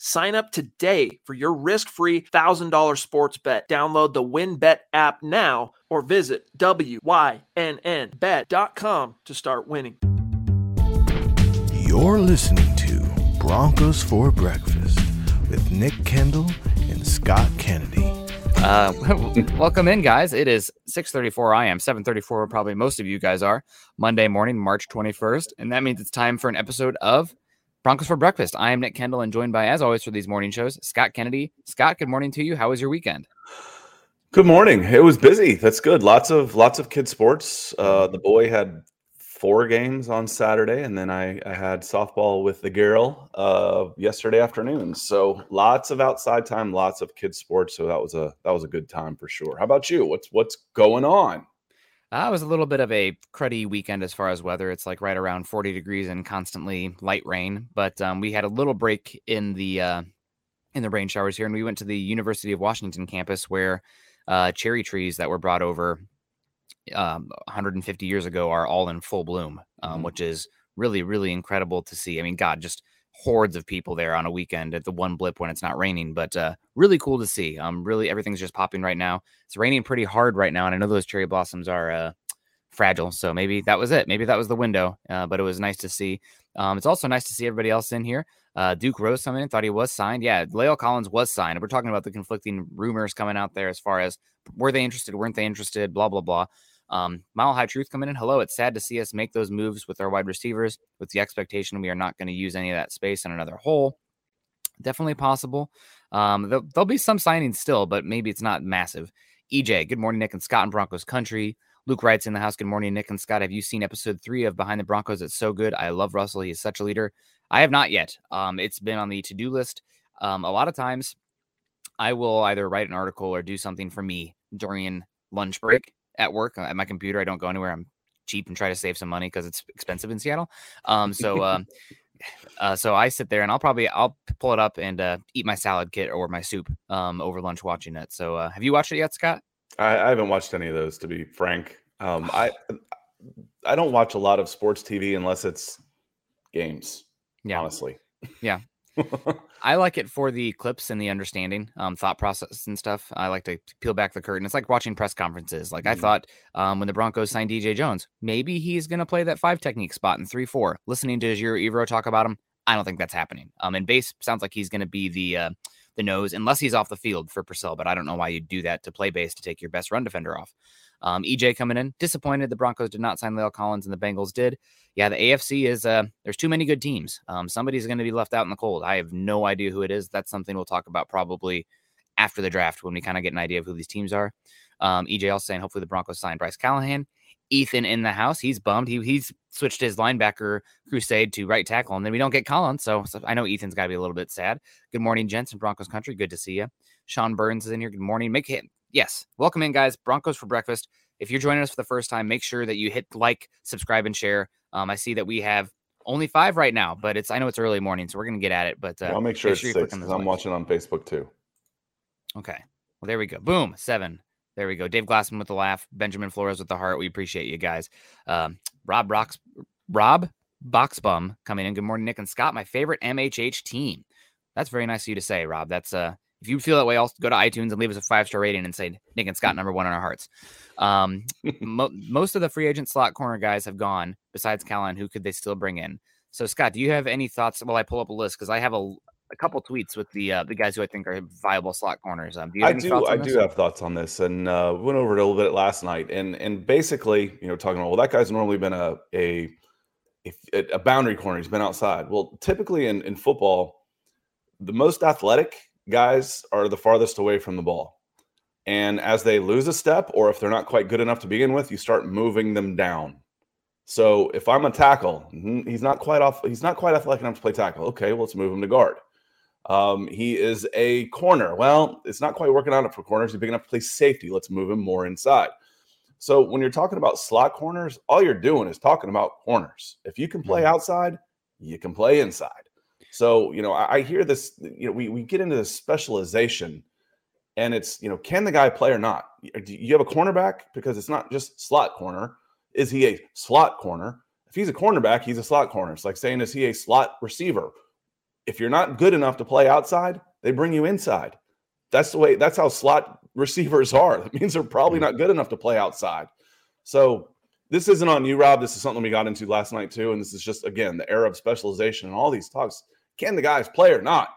Sign up today for your risk-free $1,000 sports bet. Download the WynnBET app now or visit wynnbet.com to start winning. You're listening to Broncos for Breakfast with Nick Kendall and Scott Kennedy. Uh, welcome in, guys. It is 6:34. I am 7:34. Probably most of you guys are Monday morning, March 21st, and that means it's time for an episode of Broncos for Breakfast. I am Nick Kendall and joined by, as always, for these morning shows, Scott Kennedy. Scott, good morning to you. How was your weekend? Good morning. It was busy. That's good. Lots of lots of kid sports. Uh, the boy had four games on Saturday, and then I, I had softball with the girl uh, yesterday afternoon. So lots of outside time, lots of kid sports. So that was a that was a good time for sure. How about you? What's what's going on? Uh, it was a little bit of a cruddy weekend as far as weather. It's like right around 40 degrees and constantly light rain. But um, we had a little break in the uh, in the rain showers here, and we went to the University of Washington campus where uh, cherry trees that were brought over um, 150 years ago are all in full bloom, um, mm-hmm. which is really really incredible to see. I mean, God, just hordes of people there on a weekend at the one blip when it's not raining, but uh, really cool to see. Um, really everything's just popping right now. It's raining pretty hard right now, and I know those cherry blossoms are uh, fragile, so maybe that was it. Maybe that was the window, uh, but it was nice to see. Um, it's also nice to see everybody else in here. Uh, Duke Rose coming in, thought he was signed. Yeah, La'el Collins was signed. We're talking about the conflicting rumors coming out there as far as were they interested, weren't they interested, blah blah blah. Um, Mile High Truth coming in. Hello. It's sad to see us make those moves with our wide receivers with the expectation we are not going to use any of that space in another hole. Definitely possible. Um, there'll, there'll, be some signings still, but maybe it's not massive. EJ, good morning, Nick and Scott in Broncos country. Luke writes in the house, good morning, Nick and Scott. Have you seen episode three of Behind the Broncos? It's so good. I love Russell. He's such a leader. I have not yet. Um, it's been on the to do list. Um, a lot of times I will either write an article or do something for me during lunch break at work uh, at my computer. I don't go anywhere. I'm cheap and try to save some money because it's expensive in Seattle. Um, so, um, uh, so I sit there and I'll probably I'll pull it up and uh, eat my salad kit or my soup um, over lunch watching it. So, uh, have you watched it yet, Scott? I, I haven't watched any of those, to be frank. Um, I I don't watch a lot of sports TV unless it's games. Yeah, honestly. Yeah, I like it for the clips and the understanding, um, thought process and stuff. I like to peel back the curtain. It's like watching press conferences. Like mm-hmm. I thought um, when the Broncos signed DJ Jones, maybe he's going to play that five technique spot in three four. Listening to Ejiro Evero talk about him, I don't think that's happening. Um, and base sounds like he's going to be the uh, the nose unless he's off the field for Purcell. But I don't know why you'd do that to play base to take your best run defender off. Um, EJ coming in, disappointed the Broncos did not sign La'el Collins and the Bengals did. Yeah, the AFC is uh, there's too many good teams. Um, somebody's going to be left out in the cold. I have no idea who it is. That's something we'll talk about probably after the draft when we kind of get an idea of who these teams are. Um, EJ also saying hopefully the Broncos sign Bryce Callahan. Ethan in the house. He's bummed. He he's switched his linebacker crusade to right tackle, and then we don't get Collins. So, so I know Ethan's got to be a little bit sad. Good morning, gents in Broncos country. Good to see you. Sean Burns is in here. Good morning. Make it yes. Welcome in, guys. Broncos for breakfast. If you're joining us for the first time, make sure that you hit like, subscribe, and share. Um, I see that we have only five right now, but it's I know it's early morning, so we're gonna get at it. But uh, I'll make sure make it's sure six. I'm watching on Facebook too. Okay. Well, there we go. Boom, seven. There we go. Dave Glassman with the laugh. Benjamin Flores with the heart. We appreciate you guys. Um, Rob Rocks, Rob Boxbum coming in. Good morning, Nick and Scott. My favorite MHH team. That's very nice of you to say, Rob. That's uh if you feel that way, I'll go to iTunes and leave us a five star rating and say Nick and Scott number one in our hearts. Um, mo- most of the free agent slot corner guys have gone. Besides Callan, who could they still bring in? So Scott, do you have any thoughts? Well, I pull up a list because I have a, a couple tweets with the uh, the guys who I think are viable slot corners. Um, do I do. I do have thoughts on this, and uh, went over it a little bit last night, and and basically, you know, talking about well, that guy's normally been a a a boundary corner. He's been outside. Well, typically in in football, the most athletic guys are the farthest away from the ball. And as they lose a step, or if they're not quite good enough to begin with, you start moving them down. So if I'm a tackle, he's not quite off, he's not quite athletic enough to play tackle. Okay, well, let's move him to guard. Um, he is a corner. Well, it's not quite working out for corners. He's big enough to play safety. Let's move him more inside. So when you're talking about slot corners, all you're doing is talking about corners. If you can play Mhm. outside, you can play inside. So, you know, I, I hear this, you know, we, we get into this specialization and it's, you know, can the guy play or not? Uh, do you have a cornerback? Because it's not just slot corner. Is he a slot corner? If he's a cornerback, he's a slot corner. It's like saying, is he a slot receiver? If you're not good enough to play outside, they bring you inside. That's the way, that's how slot receivers are. That means they're probably hmm. not good enough to play outside. So this isn't on you, Rob. This is something we got into last night too. And this is just again the era of specialization and all these talks. Can the guys play or not?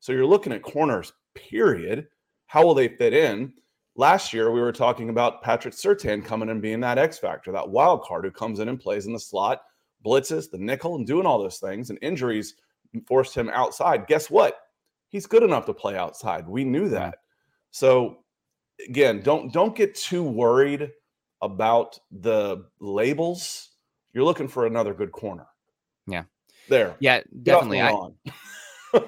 So you're looking at corners, period. How will they fit in? Last year, we were talking about Patrick Surtain coming and being that X factor, that wild card who comes in and plays in the slot, blitzes, the nickel, and doing all those things. And injuries forced him outside. Guess what? He's good enough to play outside. We knew that. So again, don't don't get too worried about the labels. You're looking for another good corner. Yeah. There. Yeah, definitely. I.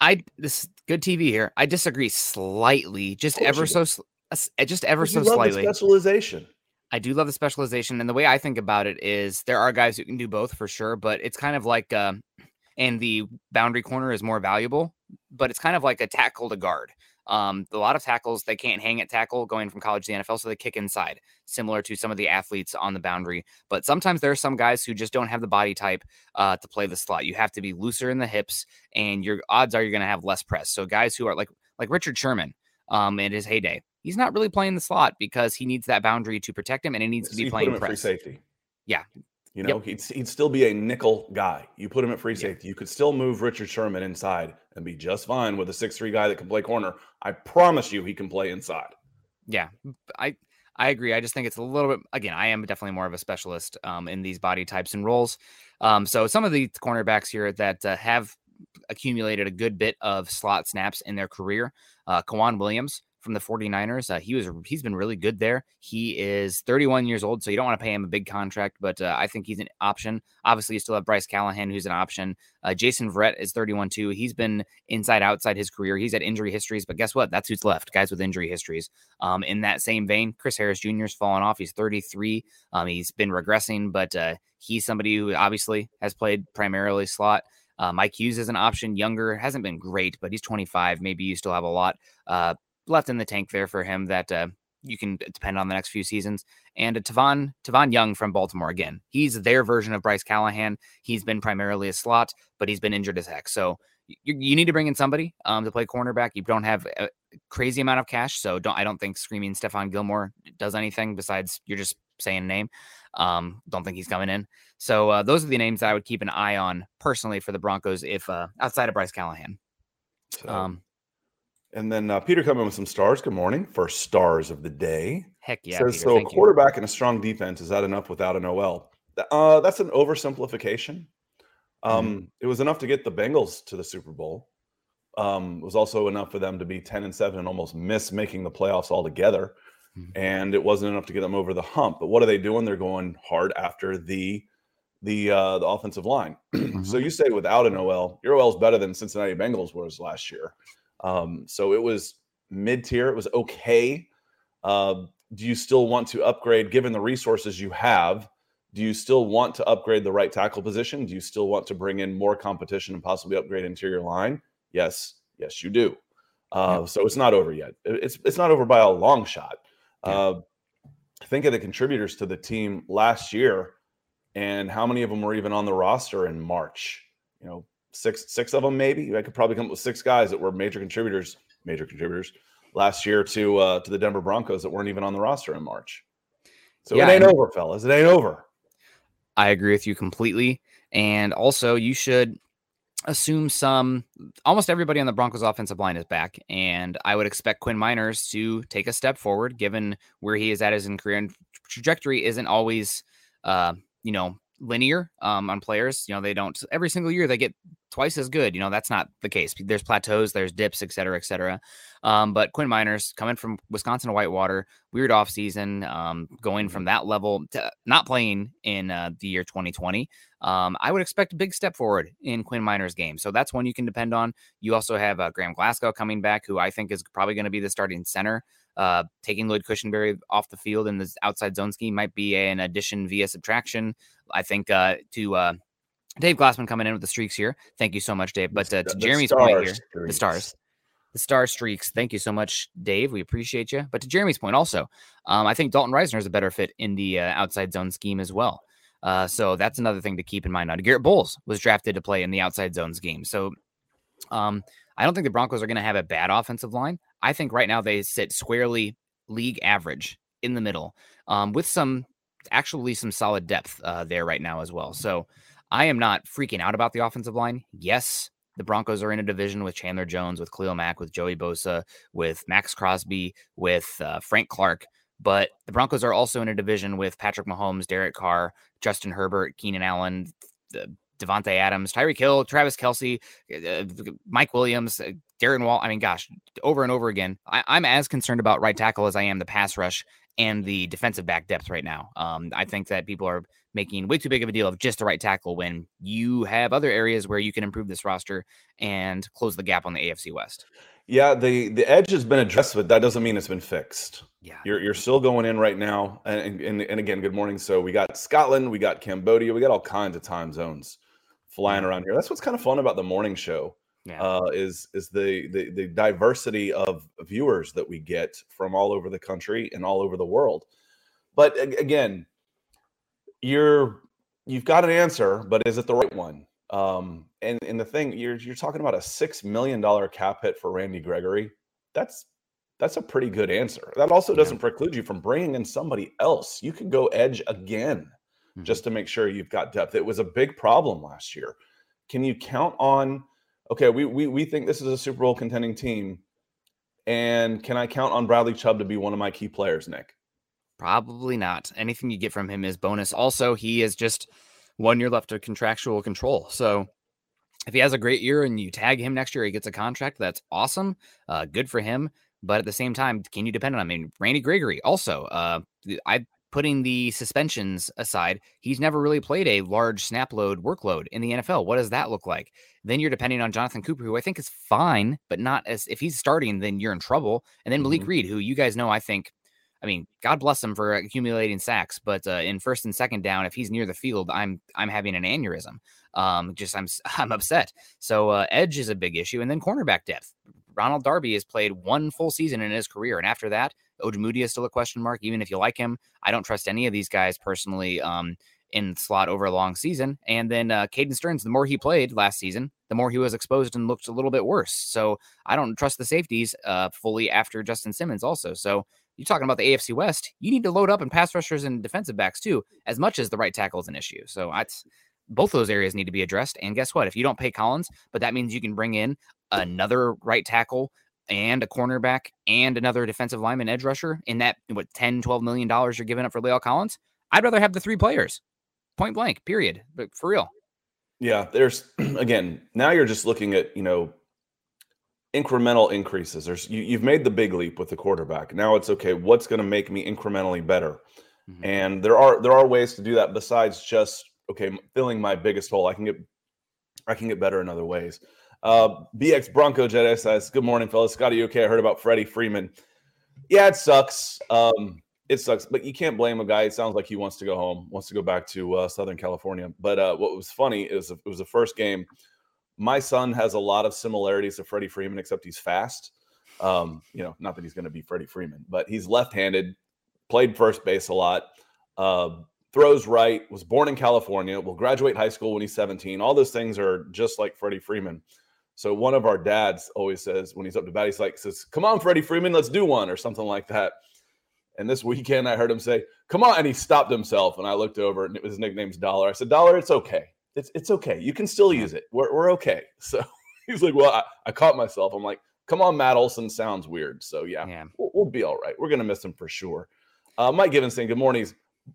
I this good TV here. I disagree slightly, just ever so uh, uh, just ever so you love the slightly. specialization. I do love the specialization, and the way I think about it is there are guys who can do both for sure, but it's kind of like um, and the boundary corner is more valuable, but it's kind of like a tackle to guard. Um, a lot of tackles they can't hang at tackle going from college to the NFL, so they kick inside, similar to some of the athletes on the boundary. But sometimes there are some guys who just don't have the body type uh, to play the slot. You have to be looser in the hips, and your odds are you're going to have less press. So guys who are like like Richard Sherman, um, in his heyday, he's not really playing the slot because he needs that boundary to protect him, and he needs to be playing press. safety. Yeah. You know, he'd, he'd still be a nickel guy. You put him at free safety. You could still move Richard Sherman inside and be just fine with a six-three guy that can play corner. I promise you he can play inside. Yeah, I I agree. I just think it's a little bit. Again, I am definitely more of a specialist um, in these body types and roles. Um, so some of the cornerbacks here that uh, have accumulated a good bit of slot snaps in their career, uh, K'Waun Williams from the 49ers. Uh, he was he's been really good there. He is 31 years old, so you don't want to pay him a big contract, but uh, I think he's an option. Obviously, you still have Bryce Callahan, who's an option. Uh, Jason Verrett is 31 too. He's been inside outside his career. He's had injury histories, but guess what? That's who's left. Guys with injury histories. Um, in that same vein, Chris Harris Jr. has fallen off. He's 33. Um, he's been regressing, but uh, he's somebody who obviously has played primarily slot. Uh, Mike Hughes is an option, younger, hasn't been great, but he's 25. Maybe you still have a lot uh, left in the tank there for him that uh, you can depend on the next few seasons. And uh, Tavon Tavon Young from Baltimore again. He's their version of Bryce Callahan. He's been primarily a slot, but he's been injured as heck. So you, you need to bring in somebody um, to play cornerback. You don't have a crazy amount of cash, so don't I don't think screaming Stephon Gilmore does anything besides you're just saying a name. Um, don't think he's coming in. So uh, those are the names that I would keep an eye on personally for the Broncos if uh, outside of Bryce Callahan. So, Um, and then uh, Peter coming with some stars. Good morning First stars of the day. heck yeah, Says Peter, so. A thank you. quarterback and a strong defense is that enough without an OL? Uh, that's an oversimplification. Um, Mm-hmm. It was enough to get the Bengals to the Super Bowl. Um, it was also enough for them to be ten and seven and almost miss making the playoffs altogether. Mhm. And it wasn't enough to get them over the hump. But what are they doing? They're going hard after the the uh, the offensive line. so you say without an OL, your OL is better than Cincinnati Bengals was last year. Um, so it was mid tier. It was okay. Uh, do you still want to upgrade given the resources you have? Do you still want to upgrade the right tackle position? Do you still want to bring in more competition and possibly upgrade interior line? Yes, yes, you do. Uh, So it's not over yet. It's it's not over by a long shot. Yeah. Uh, think of the contributors to the team last year, and how many of them were even on the roster in March? You know, six six of them maybe. I could probably come up with six guys that were major contributors, major contributors last year to uh, to the Denver Broncos that weren't even on the roster in March. So Yeah, it ain't over, fellas. It ain't over. I agree with you completely. And also, you should assume some. Almost everybody on the Broncos offensive line is back, and I would expect Quinn Meinerz to take a step forward, given where he is at his in career and trajectory isn't always, uh, you know, linear um, on players. You know, they don't every single year they get twice as good. You know, that's not the case. There's plateaus, there's dips, et cetera, et cetera. Um, but Quinn Meinerz coming from Wisconsin to Whitewater, weird off season, um, going from that level to not playing in uh, the year 2020. Um, I would expect a big step forward in Quinn Meinerz' game. So that's one you can depend on. You also have uh, Graham Glasgow coming back, who I think is probably going to be the starting center. Uh, taking Lloyd Cushenberry off the field in the outside zone scheme might be an addition via subtraction. I think uh, to uh, Dave Glassman coming in with the streaks here. Thank you so much, Dave. But uh, to Jeremy's point here, streaks. the stars, the star streaks. Thank you so much, Dave. We appreciate you. But to Jeremy's point, also, um, I think Dalton Risner is a better fit in the uh, outside zone scheme as well. Uh, so that's another thing to keep in mind. Now, Garett Bolles was drafted to play in the outside zones game. So um, I don't think the Broncos are going to have a bad offensive line. I think right now they sit squarely league average in the middle um, with some actually some solid depth uh, there right now as well. So I am not freaking out about the offensive line. Yes, the Broncos are in a division with Chandler Jones, with Khalil Mack, with Joey Bosa, with Maxx Crosby, with uh, Frank Clark. But the Broncos are also in a division with Patrick Mahomes, Derek Carr, Justin Herbert, Keenan Allen, Davante Adams, Tyreek Hill, Travis Kelce, uh, Mike Williams, uh, Darren Wall. I mean, gosh, over and over again. I, am as concerned about right tackle as I am the pass rush and the defensive back depth right now. Um, I think that people are making way too big of a deal of just the right tackle when you have other areas where you can improve this roster and close the gap on the AFC West. Yeah, the the edge has been addressed, but that doesn't mean it's been fixed. Yeah, you're you're still going in right now, and and, and again, good morning. So we got Scotland, we got Cambodia, we got all kinds of time zones flying yeah. around here. That's what's kind of fun about the morning show. Yeah. Uh, is is the, the the diversity of viewers that we get from all over the country and all over the world. But again, you're you've got an answer, but is it the right one? Um, and and the thing you're you're talking about a six million dollar cap hit for Randy Gregory. That's that's a pretty good answer. That also doesn't preclude you from bringing in somebody else. You could go edge again mm-hmm. just to make sure you've got depth. It was a big problem last year. Can you count on? Okay, we we we think this is a Super Bowl contending team, and can I count on Bradley Chubb to be one of my key players, Nick? Probably not. Anything you get from him is bonus. Also, he is just one year left of contractual control. So if he has a great year and you tag him next year, he gets a contract. That's awesome. Uh, good for him. But at the same time, can you depend on him? I mean, Randy Gregory also. Uh, I putting the suspensions aside, he's never really played a large snap load workload in the NFL. What does that look like? Then you're depending on Jonathan Cooper, who I think is fine, but not as if he's starting, then you're in trouble. And then Malik mm-hmm. Reed, who you guys know, I think I mean, God bless him for accumulating sacks, but uh, in first and second down, if he's near the field, I'm I'm having an aneurysm. Um, just I'm I'm upset. So uh, edge is a big issue, and then cornerback depth. Ronald Darby has played one full season in his career, and after that, Ojemudia is still a question mark. Even if you like him, I don't trust any of these guys personally. Um, in slot over a long season. And then uh, Caden Sterns, the more he played last season, the more he was exposed and looked a little bit worse. So I don't trust the safeties uh, fully after Justin Simmons also. So you're talking about the AFC West, you need to load up in pass rushers and defensive backs too, as much as the right tackle is an issue. So that's both those areas need to be addressed. And guess what? If you don't pay Collins, but that means you can bring in another right tackle and a cornerback and another defensive lineman edge rusher in that what 10 12 million dollars you're giving up for La'el Collins I'd rather have the three players point blank period but for real yeah there's again now you're just looking at you know incremental increases. There's you, have made the big leap with the quarterback. Now it's okay. What's going to make me incrementally better? Mm-hmm. And there are there are ways to do that besides just okay filling my biggest hole. I can get I can get better in other ways. Uh, BX Bronco Jet says, "Good morning, fellas. Scotty, you okay? I heard about Freddie Freeman. Yeah, it sucks. Um, it sucks, but you can't blame a guy. It sounds like he wants to go home, wants to go back to uh, Southern California. But uh, what was funny is it was the first game my son has a lot of similarities to Freddie Freeman, except he's fast. Um, you know, not that he's going to be Freddie Freeman, but he's left-handed, played first base a lot, uh, throws right, was born in California, will graduate high school when he's 17. All those things are just like Freddie Freeman. So one of our dads always says when he's up to bat, he's like, says, "Come on, Freddie Freeman, let's do one," or something like that. And this weekend, I heard him say, "Come on," and he stopped himself. And I looked over, and it was his nickname's Dollar. I said, "Dollar, it's okay it's it's okay. You can still use it. We're we're okay. So he's like, well, I, I caught myself. I'm like, come on, Matt Olson sounds weird. So yeah, yeah. We'll, we'll, be all right. We're gonna miss him for sure. Uh, Mike Givens saying, good morning,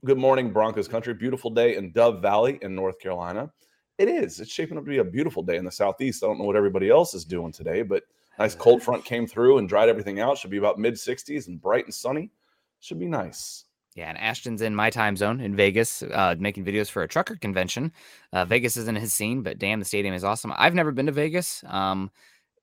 good morning, Broncos country. Beautiful day in Dove Valley in North Carolina. It is. It's shaping up to be a beautiful day in the southeast. I don't know what everybody else is doing today, but Nice cold front came through and dried everything out. Should be about mid 60s and bright and sunny. Should be nice. Yeah, and Ashton's in my time zone in Vegas, uh, making videos for a trucker convention. Uh, Vegas isn't his scene, but damn, the stadium is awesome. I've never been to Vegas um,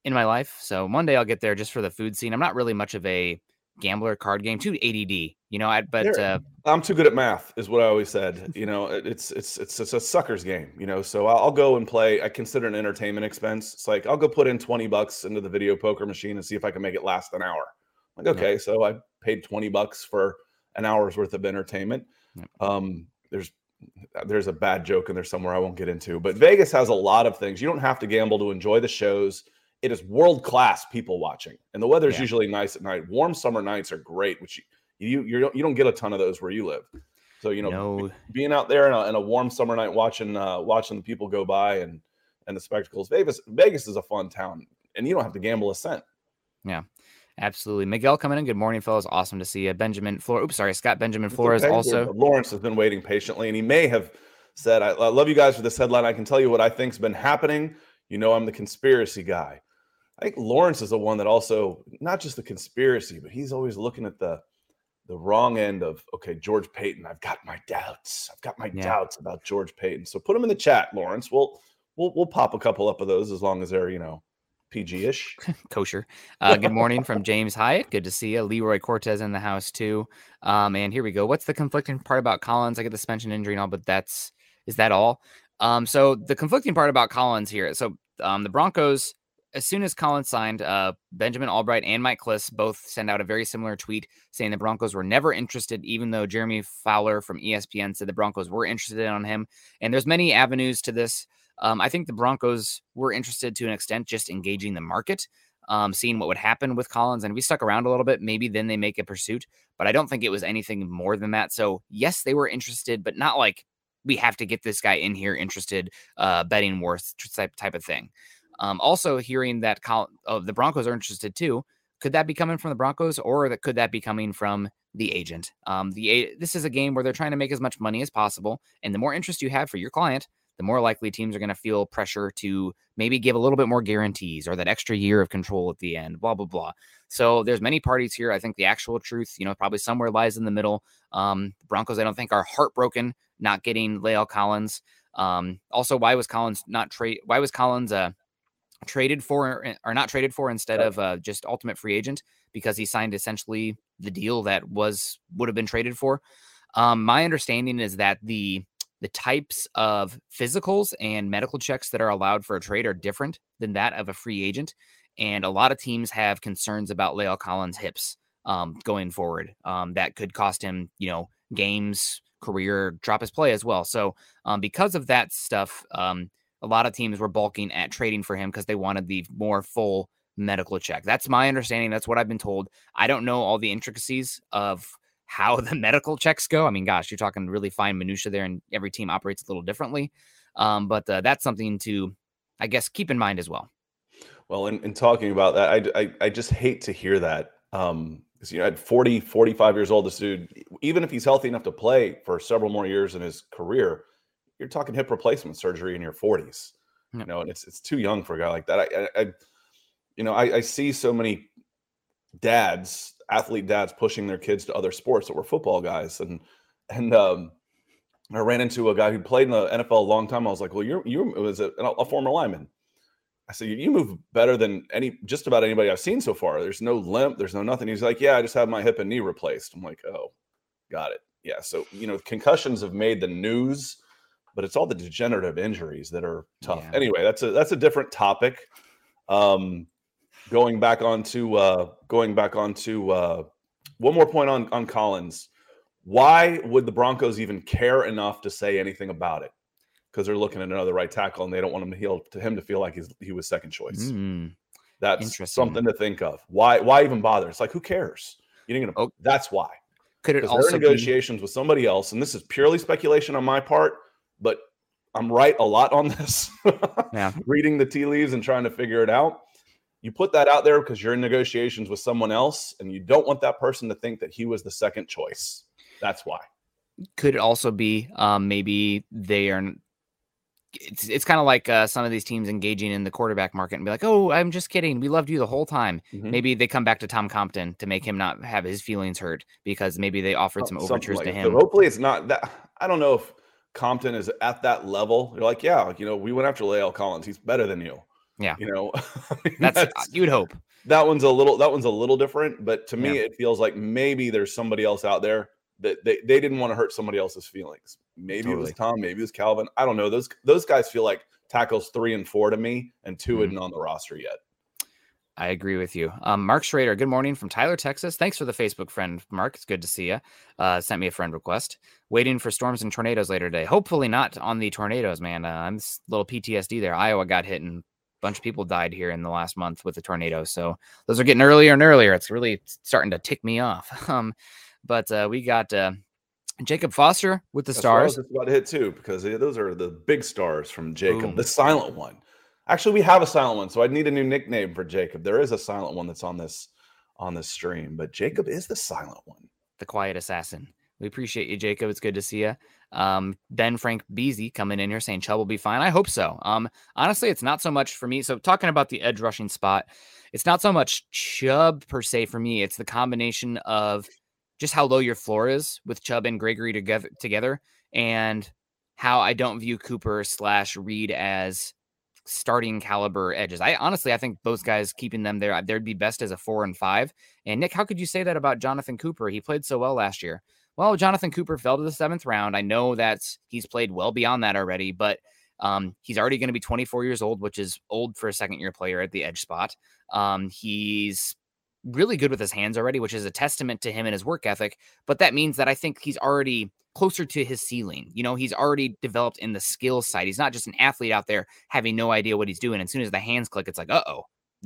in my life, so one day I'll get there just for the food scene. I'm not really much of a gambler card game, too ADD, you know. I, but uh, I'm too good at math, is what I always said. You know, it's it's it's it's a sucker's game, you know. So I'll, I'll go and play. I consider an entertainment expense. It's like I'll go put in 20 bucks into the video poker machine and see if I can make it last an hour. Like, okay, yeah. so I paid 20 bucks for an hour's worth of entertainment. Yeah. Um, there's there's a bad joke in there somewhere I won't get into, but Vegas has a lot of things. You don't have to gamble to enjoy the shows. It is world class people watching, and the weather is yeah. usually nice at night. Warm summer nights are great, which you you you don't get a ton of those where you live. So you know, no. being out there in a, in a, warm summer night, watching uh, watching the people go by and and the spectacles. Vegas Vegas is a fun town, and you don't have to gamble a cent. Yeah, absolutely. Miguel coming in. Good morning, fellas. Awesome to see you. Benjamin Flores. Oops, sorry, Scott Benjamin Flores okay. also. Lawrence has been waiting patiently, and he may have said, I, I love you guys for this headline. I can tell you what I think's been happening. You know, I'm the conspiracy guy." I think Lawrence is the one that also not just the conspiracy, but he's always looking at the the wrong end of okay, George Paton. I've got my doubts. I've got my yeah. doubts about George Paton. So put them in the chat, Lawrence. We'll we'll we'll pop a couple up of those as long as they're you know PG-ish. Kosher. Uh, good morning from James Hyatt. Good to see you. Leroy Cortez in the house too. Um, and here we go. What's the conflicting part about Collins? I get the suspension injury and all, but that's is that all? Um, so the conflicting part about Collins here. So um, the Broncos as soon as Collins signed, uh, Benjamin Albright and Mike Klis both send out a very similar tweet saying the Broncos were never interested, even though Jeremy Fowler from ESPN said the Broncos were interested on him. And there's many avenues to this. Um, I think the Broncos were interested to an extent, just engaging the market, um, seeing what would happen with Collins. And if we stuck around a little bit, maybe then they make a pursuit. But I don't think it was anything more than that. So yes, they were interested, but not like we have to get this guy in here interested, uh, betting worth type type of thing. Um, also, hearing that Col- oh, the Broncos are interested too. Could that be coming from the Broncos, or that could that be coming from the agent? Um, the this is a game where they're trying to make as much money as possible, and the more interest you have for your client, the more likely teams are going to feel pressure to maybe give a little bit more guarantees or that extra year of control at the end. Blah blah blah. So there's many parties here. I think the actual truth, you know, probably somewhere lies in the middle. Um, Broncos, I don't think, are heartbroken not getting La'el Collins. Um, also, why was Collins not trade? Why was Collins uh, traded for eh, or not traded for instead of uh, just ultimate free agent because he signed essentially the deal that was would have been traded for. Um, my understanding is that the the types of physicals and medical checks that are allowed for a trade are different than that of a free agent, and a lot of teams have concerns about La'el Collins' hips um, going forward. Um, that could cost him, you know, games, career, drop his play as well. So um, because of that stuff, um, a lot of teams were bulking at trading for him because they wanted the more full medical check. That's my understanding. That's what I've been told. I don't know all the intricacies of how the medical checks go. I mean, gosh, you're talking really fine minutia there, and every team operates a little differently. Um, but uh, that's something to, I guess, keep in mind as well. Well, in, in talking about that, I, I, I just hate to hear that. Um, because you know, at 40, 45 years old, this dude, even if he's healthy enough to play for several more years in his career, you're talking hip replacement surgery in your 40s. You know, and it's it's too young for a guy like that. I, I, I you know, I, I, see so many dads, athlete dads, pushing their kids to other sports that were football guys, and and um, I ran into a guy who played in the NFL a long time. I was like, well, you're you was a, a former lineman. I said, you move better than any just about anybody I've seen so far. There's no limp, there's no nothing. He's like, yeah, I just have my hip and knee replaced. I'm like, oh, got it. Yeah. So you know, concussions have made the news but it's all the degenerative injuries that are tough. Yeah. Anyway, that's a that's a different topic. Um, going back onto uh, going back onto uh, one more point on on Collins. Why would the Broncos even care enough to say anything about it? Because they're looking at another right tackle and they don't want him to, heal, to him to feel like he's, he was second choice. Mm, that's something to think of. Why why even bother? It's like who cares? You ain't gonna. Oh, that's why. Could it also negotiations be... with somebody else? And this is purely speculation on my part but I'm right a lot on this. yeah. Reading the tea leaves and trying to figure it out. You put that out there because you're in negotiations with someone else and you don't want that person to think that he was the second choice. That's why. Could it also be um, maybe they are it's it's kind of like uh, some of these teams engaging in the quarterback market and be like, "Oh, I'm just kidding. We loved you the whole time." Mhm. Maybe they come back to Tom Compton to make him not have his feelings hurt because maybe they offered some Oh, overtures like to him. Hopefully, it's not that. I don't know if Compton is at that level. You're like, yeah, you know, we went after La'el Collins. He's better than you. Yeah. you know, I mean, That's, uh, that's- you would hope. that one's a little that one's a little different. But to me, it feels like maybe there's somebody else out there that they, they didn't want to hurt somebody else's feelings. Maybe it was Tom, maybe it was Calvin. I don't know. Those those guys feel like tackles three and four to me, and 2 Mhm. isn't on the roster yet. I agree with you. Um, Mark Schrader, good morning from Tyler, Texas. Thanks for the Facebook friend, Mark. It's good to see you. Uh, sent me a friend request. Waiting for storms and tornadoes later today. Hopefully not on the tornadoes, man. Uh, I'm little PTSD there. Iowa got hit and a bunch of people died here in the last month with the tornadoes. So those are getting earlier and earlier. It's really starting to tick me off. Um, but uh, we got uh, Jacob Foster with the That's what I was Stars. just about to hit too, because those are the big stars from Jacob, Boom. the silent one. Actually, we have a silent one, so I'd need a new nickname for Jacob. There is a silent one that's on this on this stream, but Jacob is the silent one. the quiet assassin. We appreciate you, Jacob. It's good to see you. Um, ben Frank Beasy coming in here saying Chubb will be fine. I hope so. Um, honestly, it's not so much for me. So talking about the edge rushing spot, it's not so much Chubb per se for me. It's the combination of just how low your floor is with Chubb and Gregory together together, and how I don't view Cooper slash Reed as starting caliber edges. I honestly, I think those guys keeping them there, they'd be best as a four and five. And Nick, how could you say that about Jonathan Cooper? He played so well last year. Well, Jonathan Cooper fell to the seventh round. I know that he's played well beyond that already, but um, he's already going to be 24 years old, which is old for a second year player at the edge spot. Um, he's really good with his hands already, which is a testament to him and his work ethic. But that means that I think he's already closer to his ceiling. You know, he's already developed in the skill side. He's not just an athlete out there having no idea what he's doing. As soon as the hands click, it's like, uh oh,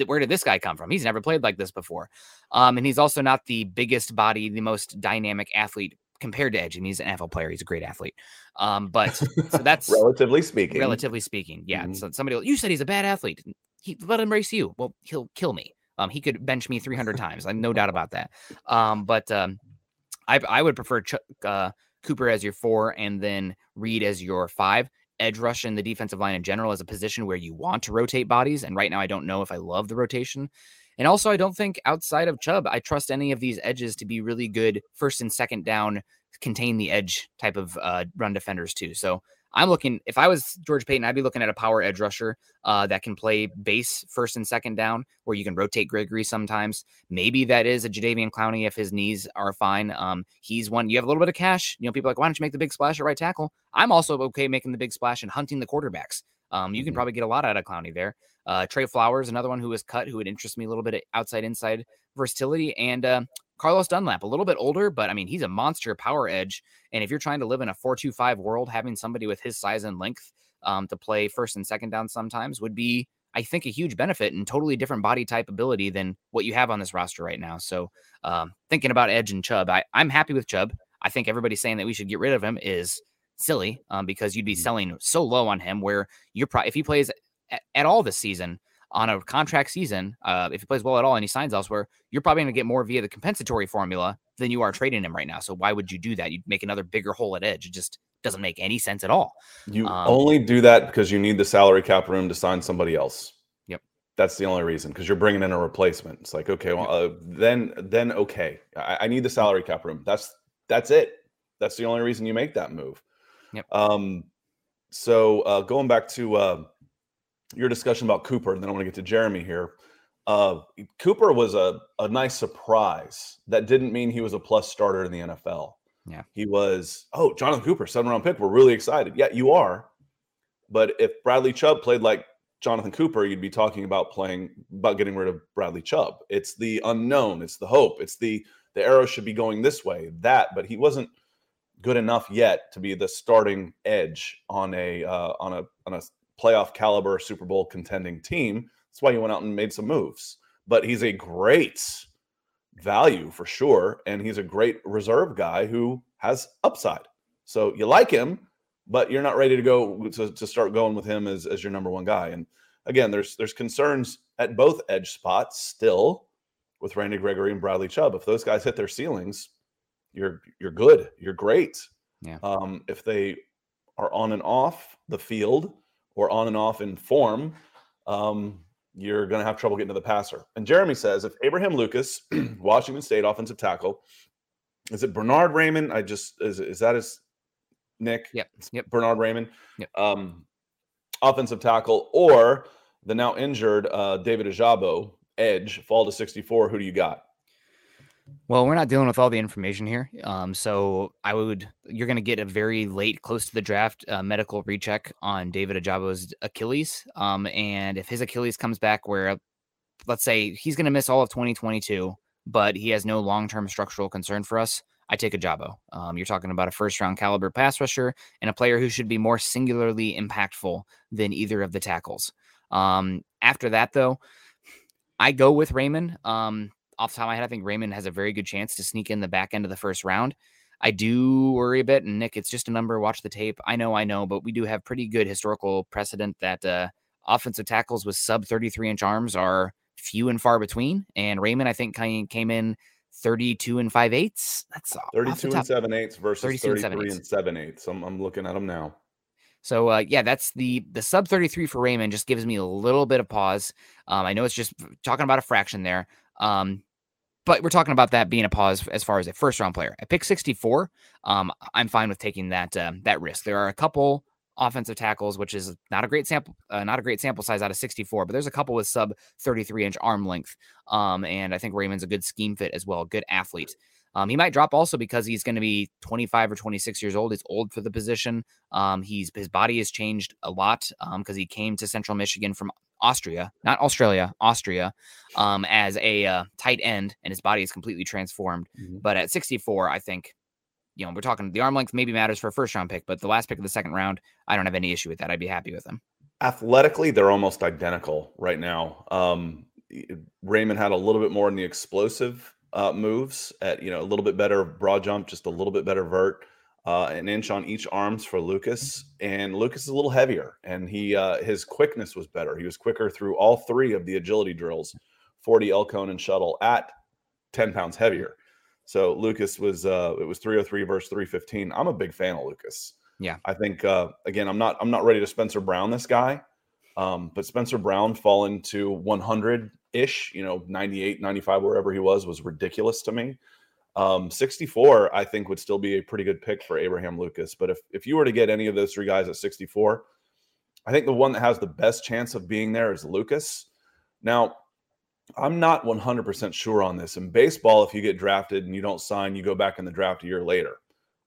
where did this guy come from? He's never played like this before. Um, and he's also not the biggest body, the most dynamic athlete compared to Edge. I mean, he's an NFL player. He's a great athlete. Um, but so that's relatively speaking. relatively speaking. Yeah. Mhm. So somebody, you said he's a bad athlete. He let him race you. Well, he'll kill me. Um, he could bench me 300 times. I'm no doubt about that. Um, but um, I I would prefer Ch- uh, Cooper as your four and then Reed as your five. Edge rush in the defensive line in general is a position where you want to rotate bodies. And right now, I don't know if I love the rotation. And also, I don't think outside of Chubb, I trust any of these edges to be really good first and second down, contain the edge type of uh, run defenders too. So I'm looking, if I was George Paton, I'd be looking at a power edge rusher uh, that can play base first and second down, where you can rotate Gregory sometimes. Maybe that is a Jadeveon Clowney if his knees are fine. Um, he's one, you have a little bit of cash. You know, people are like, why don't you make the big splash at right tackle? I'm also okay making the big splash and hunting the quarterbacks. Um, you can Mhm. probably get a lot out of Clowney there. Uh, Trey Flowers, another one who was cut, who would interest me a little bit of outside inside versatility. And uh, Carlos Dunlap, a little bit older, but I mean, he's a monster power edge. And if you're trying to live in a 4 2 5 world, having somebody with his size and length um, to play first and second down sometimes would be, I think, a huge benefit and totally different body type ability than what you have on this roster right now. So, um, thinking about Edge and Chubb, I, I'm happy with Chubb. I think everybody saying that we should get rid of him is silly um, because you'd be Mhm. selling so low on him where you're probably, if he plays at, at all this season, on a contract season, uh, if he plays well at all and he signs elsewhere, you're probably going to get more via the compensatory formula than you are trading him right now. So why would you do that? You'd make another bigger hole at edge. It just doesn't make any sense at all. You Um, only do that because you need the salary cap room to sign somebody else. Yep. That's the only reason because you're bringing in a replacement. It's like okay, well, uh, then then okay, I, I need the salary cap room. That's that's it. That's the only reason you make that move. Yep. Um. So uh, going back to uh, your discussion about Cooper, and then I want to get to Jeremy here. Uh, Cooper was a, a nice surprise. That didn't mean he was a plus starter in the NFL. Yeah. He was, oh, Jonathan Cooper, seven round pick. We're really excited. Yeah, you are. But if Bradley Chubb played like Jonathan Cooper, you'd be talking about playing about getting rid of Bradley Chubb. It's the unknown, it's the hope, it's the the arrow should be going this way, that, but he wasn't good enough yet to be the starting edge on a uh, on a on a playoff caliber Super Bowl contending team. That's why he went out and made some moves. But he's a great value for sure, and he's a great reserve guy who has upside. So you like him, but you're not ready to go to, to start going with him as, as your number one guy. And again, there's there's concerns at both edge spots still with Randy Gregory and Bradley Chubb. If those guys hit their ceilings, you're you're good. You're great. Yeah. Um, if they are on and off the field, or on and off in form, um, you're going to have trouble getting to the passer. And Jeremy says if Abraham Lucas, Washington State offensive tackle, is it Bernard Raymond? I just is is that his Nick? Yep. Yep. Bernhard Raimann. Yep. Um, offensive tackle or the now injured uh, David Ojabo, edge fall to 64. Who do you got? Well, we're not dealing with all the information here. Um, so I would, you're going to get a very late, close to the draft uh, medical recheck on David Ojabo's Achilles. Um, and if his Achilles comes back where, let's say he's going to miss all of 2022, but he has no long term structural concern for us, I take Ojabo. Um, you're talking about a first round caliber pass rusher and a player who should be more singularly impactful than either of the tackles. Um, after that, though, I go with Raymond. Um, off the top of my head, I think Raymond has a very good chance to sneak in the back end of the first round. I do worry a bit, and Nick, it's just a number. Watch the tape. I know, I know, but we do have pretty good historical precedent that uh, offensive tackles with sub 33 inch arms are few and far between. And Raymond, I think, came in 32 and 5 eighths. That's 32 and 7 eighths versus 33 and 7 eighths. I'm, I'm looking at them now. So uh, yeah, that's the the sub 33 for Raymond just gives me a little bit of pause. Um, I know it's just talking about a fraction there. Um, but we're talking about that being a pause as far as a first round player. I pick 64. Um, I'm fine with taking that uh, that risk. There are a couple offensive tackles, which is not a great sample, uh, not a great sample size out of 64, but there's a couple with sub 33 inch arm length. Um, and I think Raymond's a good scheme fit as well, good athlete. Um, he might drop also because he's going to be 25 or 26 years old. He's old for the position. Um, he's his body has changed a lot because um, he came to Central Michigan from Austria, not Australia, Austria, um, as a uh, tight end, and his body is completely transformed. Mm-hmm. But at 64, I think, you know, we're talking the arm length maybe matters for a first round pick, but the last pick of the second round, I don't have any issue with that. I'd be happy with him. Athletically, they're almost identical right now. Um, Raimann had a little bit more in the explosive uh, moves at you know a little bit better broad jump, just a little bit better vert uh, an inch on each arms for Lucas, and Lucas is a little heavier, and he uh, his quickness was better. He was quicker through all three of the agility drills, 40 L cone and shuttle at 10 pounds heavier. So Lucas was uh, it was 303 versus 315. I'm a big fan of Lucas. Yeah, I think uh, again I'm not I'm not ready to Spencer Brown this guy, um, but Spencer Brown falling to 100 ish, you know 98, 95 wherever he was was ridiculous to me. Um, 64, I think, would still be a pretty good pick for Abraham Lucas. But if, if you were to get any of those three guys at 64, I think the one that has the best chance of being there is Lucas. Now, I'm not 100% sure on this. In baseball, if you get drafted and you don't sign, you go back in the draft a year later.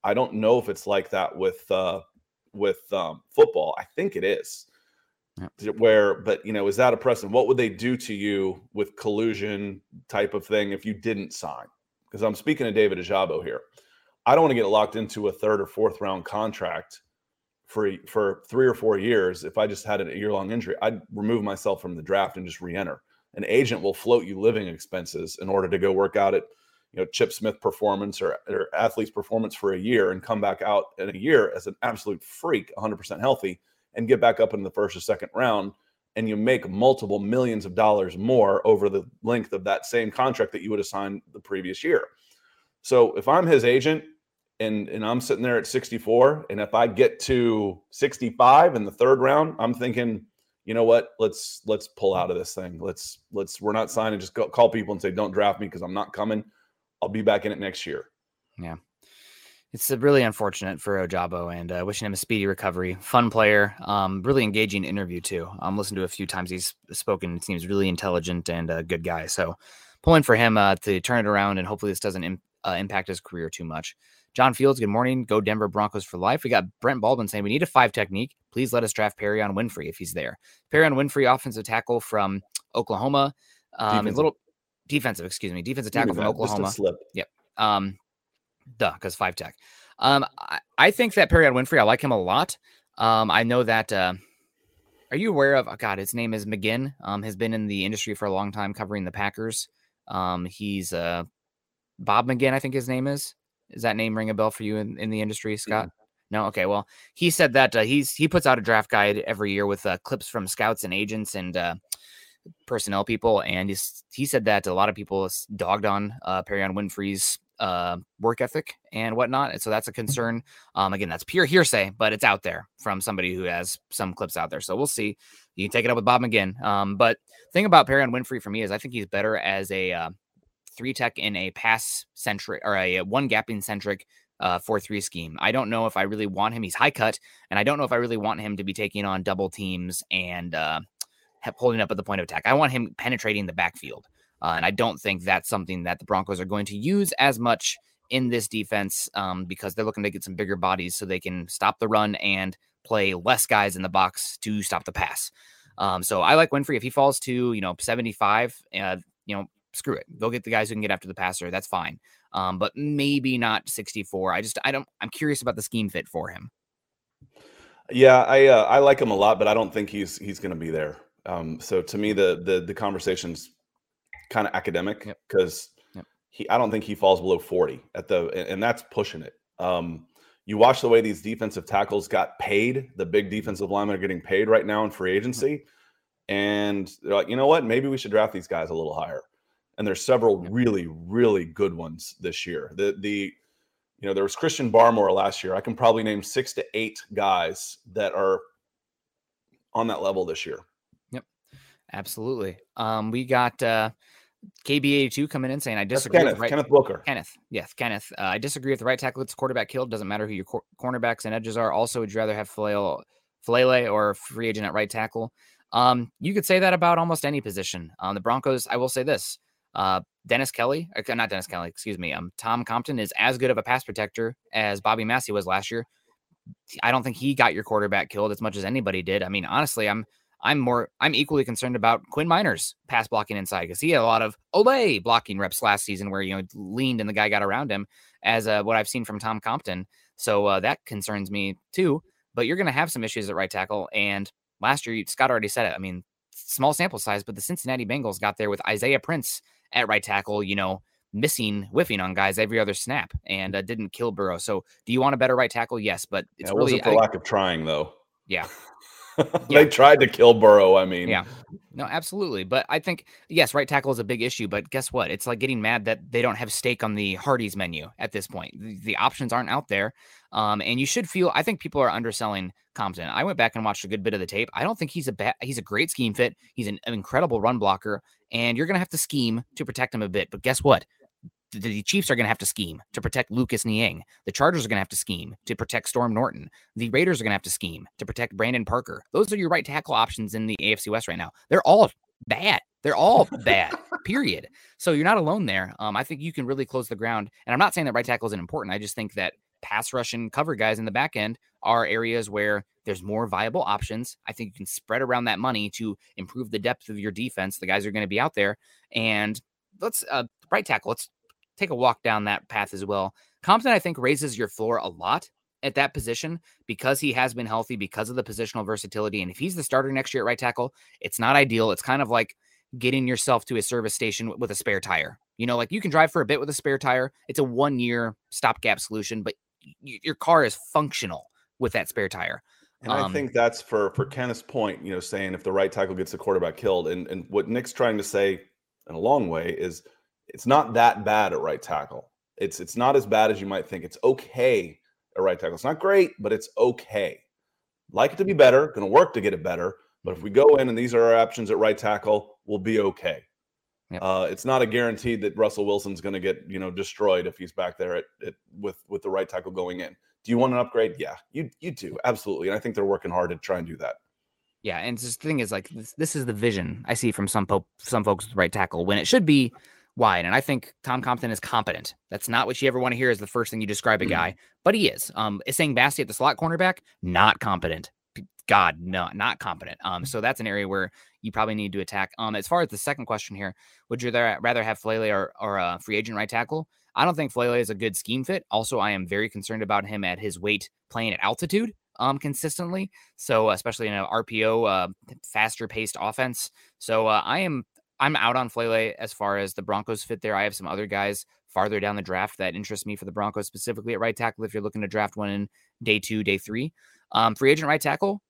I don't know if it's like that with uh, with um, football. I think it is. Where, but you know, is that a precedent? What would they do to you with collusion type of thing if you didn't sign? because I'm speaking to David Ojabo here. I don't want to get locked into a third or fourth round contract for for three or four years. If I just had a year long injury, I'd remove myself from the draft and just re-enter. An agent will float you living expenses in order to go work out at you know Chip Smith performance or, or athlete's performance for a year and come back out in a year as an absolute freak, 100% healthy, and get back up in the first or second round and you make multiple millions of dollars more over the length of that same contract that you would have signed the previous year. So if I'm his agent and and I'm sitting there at 64 and if I get to 65 in the third round, I'm thinking, you know what? Let's let's pull out of this thing. Let's let's we're not signing just call people and say don't draft me because I'm not coming. I'll be back in it next year. Yeah it's really unfortunate for Ojabo and uh, wishing him a speedy recovery. Fun player, um, really engaging interview too. I'm um, listened to a few times he's spoken. It seems really intelligent and a good guy. So pulling for him uh, to turn it around and hopefully this doesn't Im- uh, impact his career too much. John Fields, good morning. Go Denver Broncos for life. We got Brent Baldwin saying we need a five technique. Please let us draft Perrion Winfrey if he's there. Perrion Winfrey, offensive tackle from Oklahoma. Um, a little defensive, excuse me, defensive tackle from Oklahoma. Yep. Um, Duh, because five tech. Um, I, I think that Perrion Winfrey, I like him a lot. Um, I know that. Uh, are you aware of? Oh God, his name is McGinn. Um, has been in the industry for a long time, covering the Packers. Um, he's uh, Bob McGinn, I think his name is. Is that name ring a bell for you in, in the industry, Scott? Mm-hmm. No, okay. Well, he said that uh, he's he puts out a draft guide every year with uh, clips from scouts and agents and uh, personnel people, and he's, he said that a lot of people dogged on uh, Perrion Winfrey's uh, work ethic and whatnot. And so that's a concern. Um, again, that's pure hearsay, but it's out there from somebody who has some clips out there. So we'll see. You can take it up with Bob McGinn. Um, but thing about Perry Perrion Winfrey for me is I think he's better as a uh, three tech in a pass centric or a one gapping centric uh, 4 3 scheme. I don't know if I really want him. He's high cut, and I don't know if I really want him to be taking on double teams and uh, holding up at the point of attack. I want him penetrating the backfield. Uh, and I don't think that's something that the Broncos are going to use as much in this defense um, because they're looking to get some bigger bodies so they can stop the run and play less guys in the box to stop the pass. Um, so I like Winfrey. If he falls to, you know, 75, uh, you know, screw it. Go get the guys who can get after the passer. That's fine. Um, but maybe not 64. I just, I don't, I'm curious about the scheme fit for him. Yeah, I uh, I like him a lot, but I don't think he's he's going to be there. Um, so to me, the the the conversation's kind of academic because yep. yep. he I don't think he falls below 40 at the and that's pushing it. Um, you watch the way these defensive tackles got paid, the big defensive linemen are getting paid right now in free agency. And they're like, you know what? Maybe we should draft these guys a little higher. And there's several really, really good ones this year. The the you know, there was Christian Barmore last year. I can probably name six to eight guys that are on that level this year. Yep. Absolutely. Um, we got uh KB82 coming in saying, I disagree Kenneth, with right, Kenneth Booker. Kenneth. Yes, Kenneth. Uh, I disagree with the right tackle gets quarterback killed. Doesn't matter who your cor- cornerbacks and edges are. Also, would you rather have Faalele or free agent at right tackle? Um, you could say that about almost any position. Um, the Broncos, I will say this. Uh, Dennis Kelly, uh, not Dennis Kelly, excuse me. Um, Tom Compton is as good of a pass protector as Bobby Massie was last year. I don't think he got your quarterback killed as much as anybody did. I mean, honestly, I'm I'm more I'm equally concerned about Quinn Meinerz pass blocking inside because he had a lot of Olay blocking reps last season where you know leaned and the guy got around him as uh, what I've seen from Tom Compton. So uh, that concerns me too. But you're going to have some issues at right tackle. And last year, Scott already said it. I mean, small sample size, but the Cincinnati Bengals got there with Isaiah Prince at right tackle. You know, missing whiffing on guys every other snap and uh, didn't kill Burrow. So do you want a better right tackle? Yes, but it's yeah, it really wasn't for I, lack of trying though. Yeah. they tried to kill Burrow. I mean, yeah, no, absolutely. But I think yes, right tackle is a big issue. But guess what? It's like getting mad that they don't have steak on the Hardee's menu at this point. The, the options aren't out there, um, and you should feel. I think people are underselling Compton. I went back and watched a good bit of the tape. I don't think he's a bad. He's a great scheme fit. He's an, an incredible run blocker, and you're going to have to scheme to protect him a bit. But guess what? The Chiefs are going to have to scheme to protect Lucas Niang. The Chargers are going to have to scheme to protect Storm Norton. The Raiders are going to have to scheme to protect Brandon Parker. Those are your right tackle options in the AFC West right now. They're all bad. They're all bad, period. So you're not alone there. Um, I think you can really close the ground. And I'm not saying that right tackle isn't important. I just think that pass rush and cover guys in the back end are areas where there's more viable options. I think you can spread around that money to improve the depth of your defense. The guys are going to be out there. And let's uh, right tackle. Let's take a walk down that path as well. Compton, I think, raises your floor a lot at that position because he has been healthy, because of the positional versatility. And if he's the starter next year at right tackle, it's not ideal. It's kind of like getting yourself to a service station with a spare tire. You know, like you can drive for a bit with a spare tire. It's a one year stopgap solution, but y- your car is functional with that spare tire. And um, I think that's for for Kenneth's point, you know, saying if the right tackle gets the quarterback killed, and and what Nick's trying to say in a long way is it's not that bad at right tackle. It's it's not as bad as you might think. It's okay at right tackle. It's not great, but it's okay. Like it to be better. Going to work to get it better. But if we go in and these are our options at right tackle, we'll be okay. Yep. Uh, it's not a guarantee that Russell Wilson's going to get you know destroyed if he's back there at, at, with with the right tackle going in. Do you want an upgrade? Yeah, you you do absolutely, and I think they're working hard to try and do that. Yeah, and the thing is, like this, this is the vision I see from some po- some folks with right tackle when it should be wide. And I think Tom Compton is competent. That's not what you ever want to hear as the first thing you describe a mm-hmm. guy, but he is. Um, Essang Bassey at the slot cornerback, not competent. God, no, not competent. Um, so that's an area where you probably need to attack. Um, as far as the second question here, would you rather have Faalele or, or a free agent right tackle? I don't think Faalele is a good scheme fit. Also, I am very concerned about him at his weight playing at altitude um consistently. So especially in an RPO uh, faster paced offense. So uh, I am I'm out on Faalele as far as the Broncos fit there. I have some other guys farther down the draft that interest me for the Broncos, specifically at right tackle. If you're looking to draft one in day two, day three, um, free agent right tackle.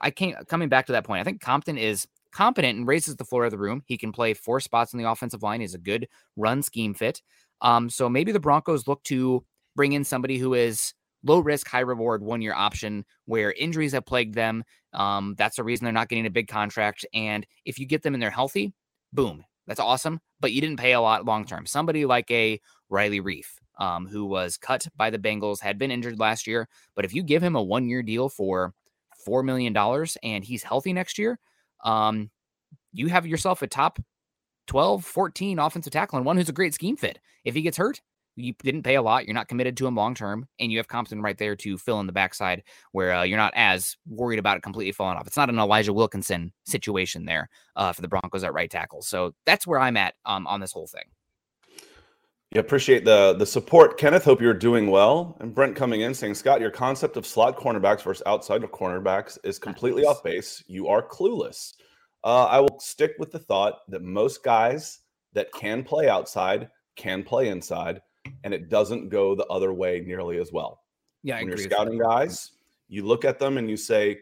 I can't coming back to that point. I think Compton is competent and raises the floor of the room. He can play four spots in the offensive line. He's a good run scheme fit. Um, so maybe the Broncos look to bring in somebody who is low risk, high reward, one year option where injuries have plagued them. Um, that's the reason they're not getting a big contract. And if you get them and they're healthy, boom, that's awesome. But you didn't pay a lot long term. Somebody like a Riley Reiff, um, who was cut by the Bengals, had been injured last year. But if you give him a one year deal for $4 million and he's healthy next year, um, you have yourself a top 12, 14 offensive tackle and one who's a great scheme fit. If he gets hurt, you didn't pay a lot. You're not committed to him long term, and you have Compton right there to fill in the backside where uh, you're not as worried about it completely falling off. It's not an Elijah Wilkinson situation there uh, for the Broncos at right tackle. So that's where I'm at um, on this whole thing. Yeah, appreciate the the support, Kenneth. Hope you're doing well. And Brent coming in saying, Scott, your concept of slot cornerbacks versus outside of cornerbacks is completely nice. off base. You are clueless. Uh, I will stick with the thought that most guys that can play outside can play inside and it doesn't go the other way nearly as well. Yeah, when you're scouting guys, you look at them and you say,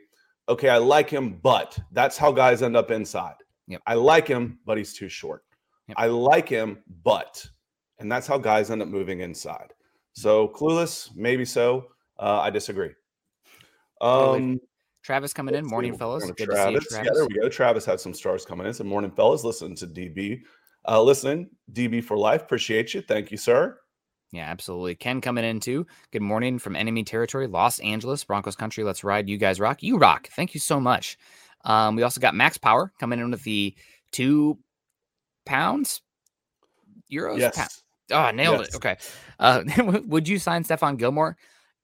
"Okay, I like him, but that's how guys end up inside." Yep. I like him, but he's too short. Yep. I like him, but, and that's how guys end up moving inside. So clueless, maybe so. Uh, I disagree. Um, Travis coming in. Morning, see. fellas. Good Travis. to see you, Travis. Yeah, there we go. Travis had some stars coming in. So morning, fellas. Listen to DB. Uh, listen, DB for life. Appreciate you. Thank you, sir. Yeah, absolutely. Ken coming in too. Good morning from enemy territory, Los Angeles, Broncos country. Let's ride. You guys rock. You rock. Thank you so much. Um, we also got Max Power coming in with the two pounds, euros. Yes. Oh, nailed yes. it. Okay. Uh, would you sign Stephon Gilmore?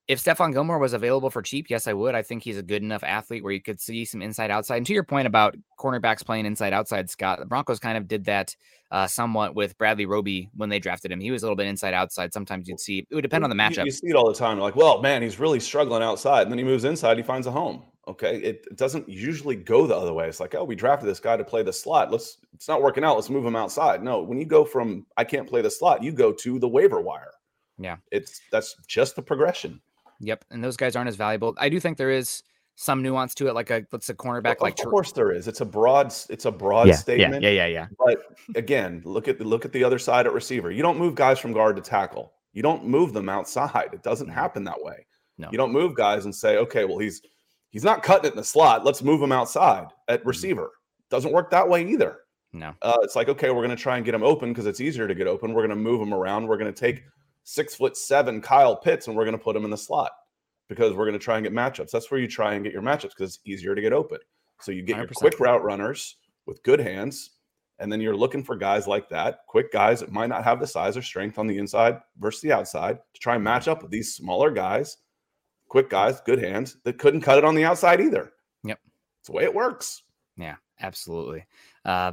If Stephon Gilmore was available for cheap, yes, I would. I think he's a good enough athlete where you could see some inside outside. And to your point about cornerbacks playing inside outside, Scott, the Broncos kind of did that uh, somewhat with Bradley Roby when they drafted him. He was a little bit inside outside. Sometimes you'd see it would depend on the matchup. You, you see it all the time. You're like, well, man, he's really struggling outside. And then he moves inside, he finds a home. Okay. It, it doesn't usually go the other way. It's like, oh, we drafted this guy to play the slot. Let's it's not working out. Let's move him outside. No, when you go from I can't play the slot, you go to the waiver wire. Yeah. It's that's just the progression. Yep, and those guys aren't as valuable. I do think there is some nuance to it, like a let's a cornerback. Of like of course there is. It's a broad. It's a broad yeah, statement. Yeah, yeah, yeah, yeah. But again, look at the look at the other side at receiver. You don't move guys from guard to tackle. You don't move them outside. It doesn't happen that way. No. You don't move guys and say, okay, well he's he's not cutting it in the slot. Let's move him outside at mm-hmm. receiver. Doesn't work that way either. No. Uh, it's like okay, we're going to try and get him open because it's easier to get open. We're going to move him around. We're going to take six foot seven Kyle Pitts and we're going to put him in the slot because we're going to try and get matchups. That's where you try and get your matchups because it's easier to get open. So you get 100%. your quick route runners with good hands, and then you're looking for guys like that, quick guys that might not have the size or strength on the inside versus the outside to try and match up with these smaller guys, quick guys, good hands that couldn't cut it on the outside either. Yep. It's the way it works. Yeah, absolutely. Uh,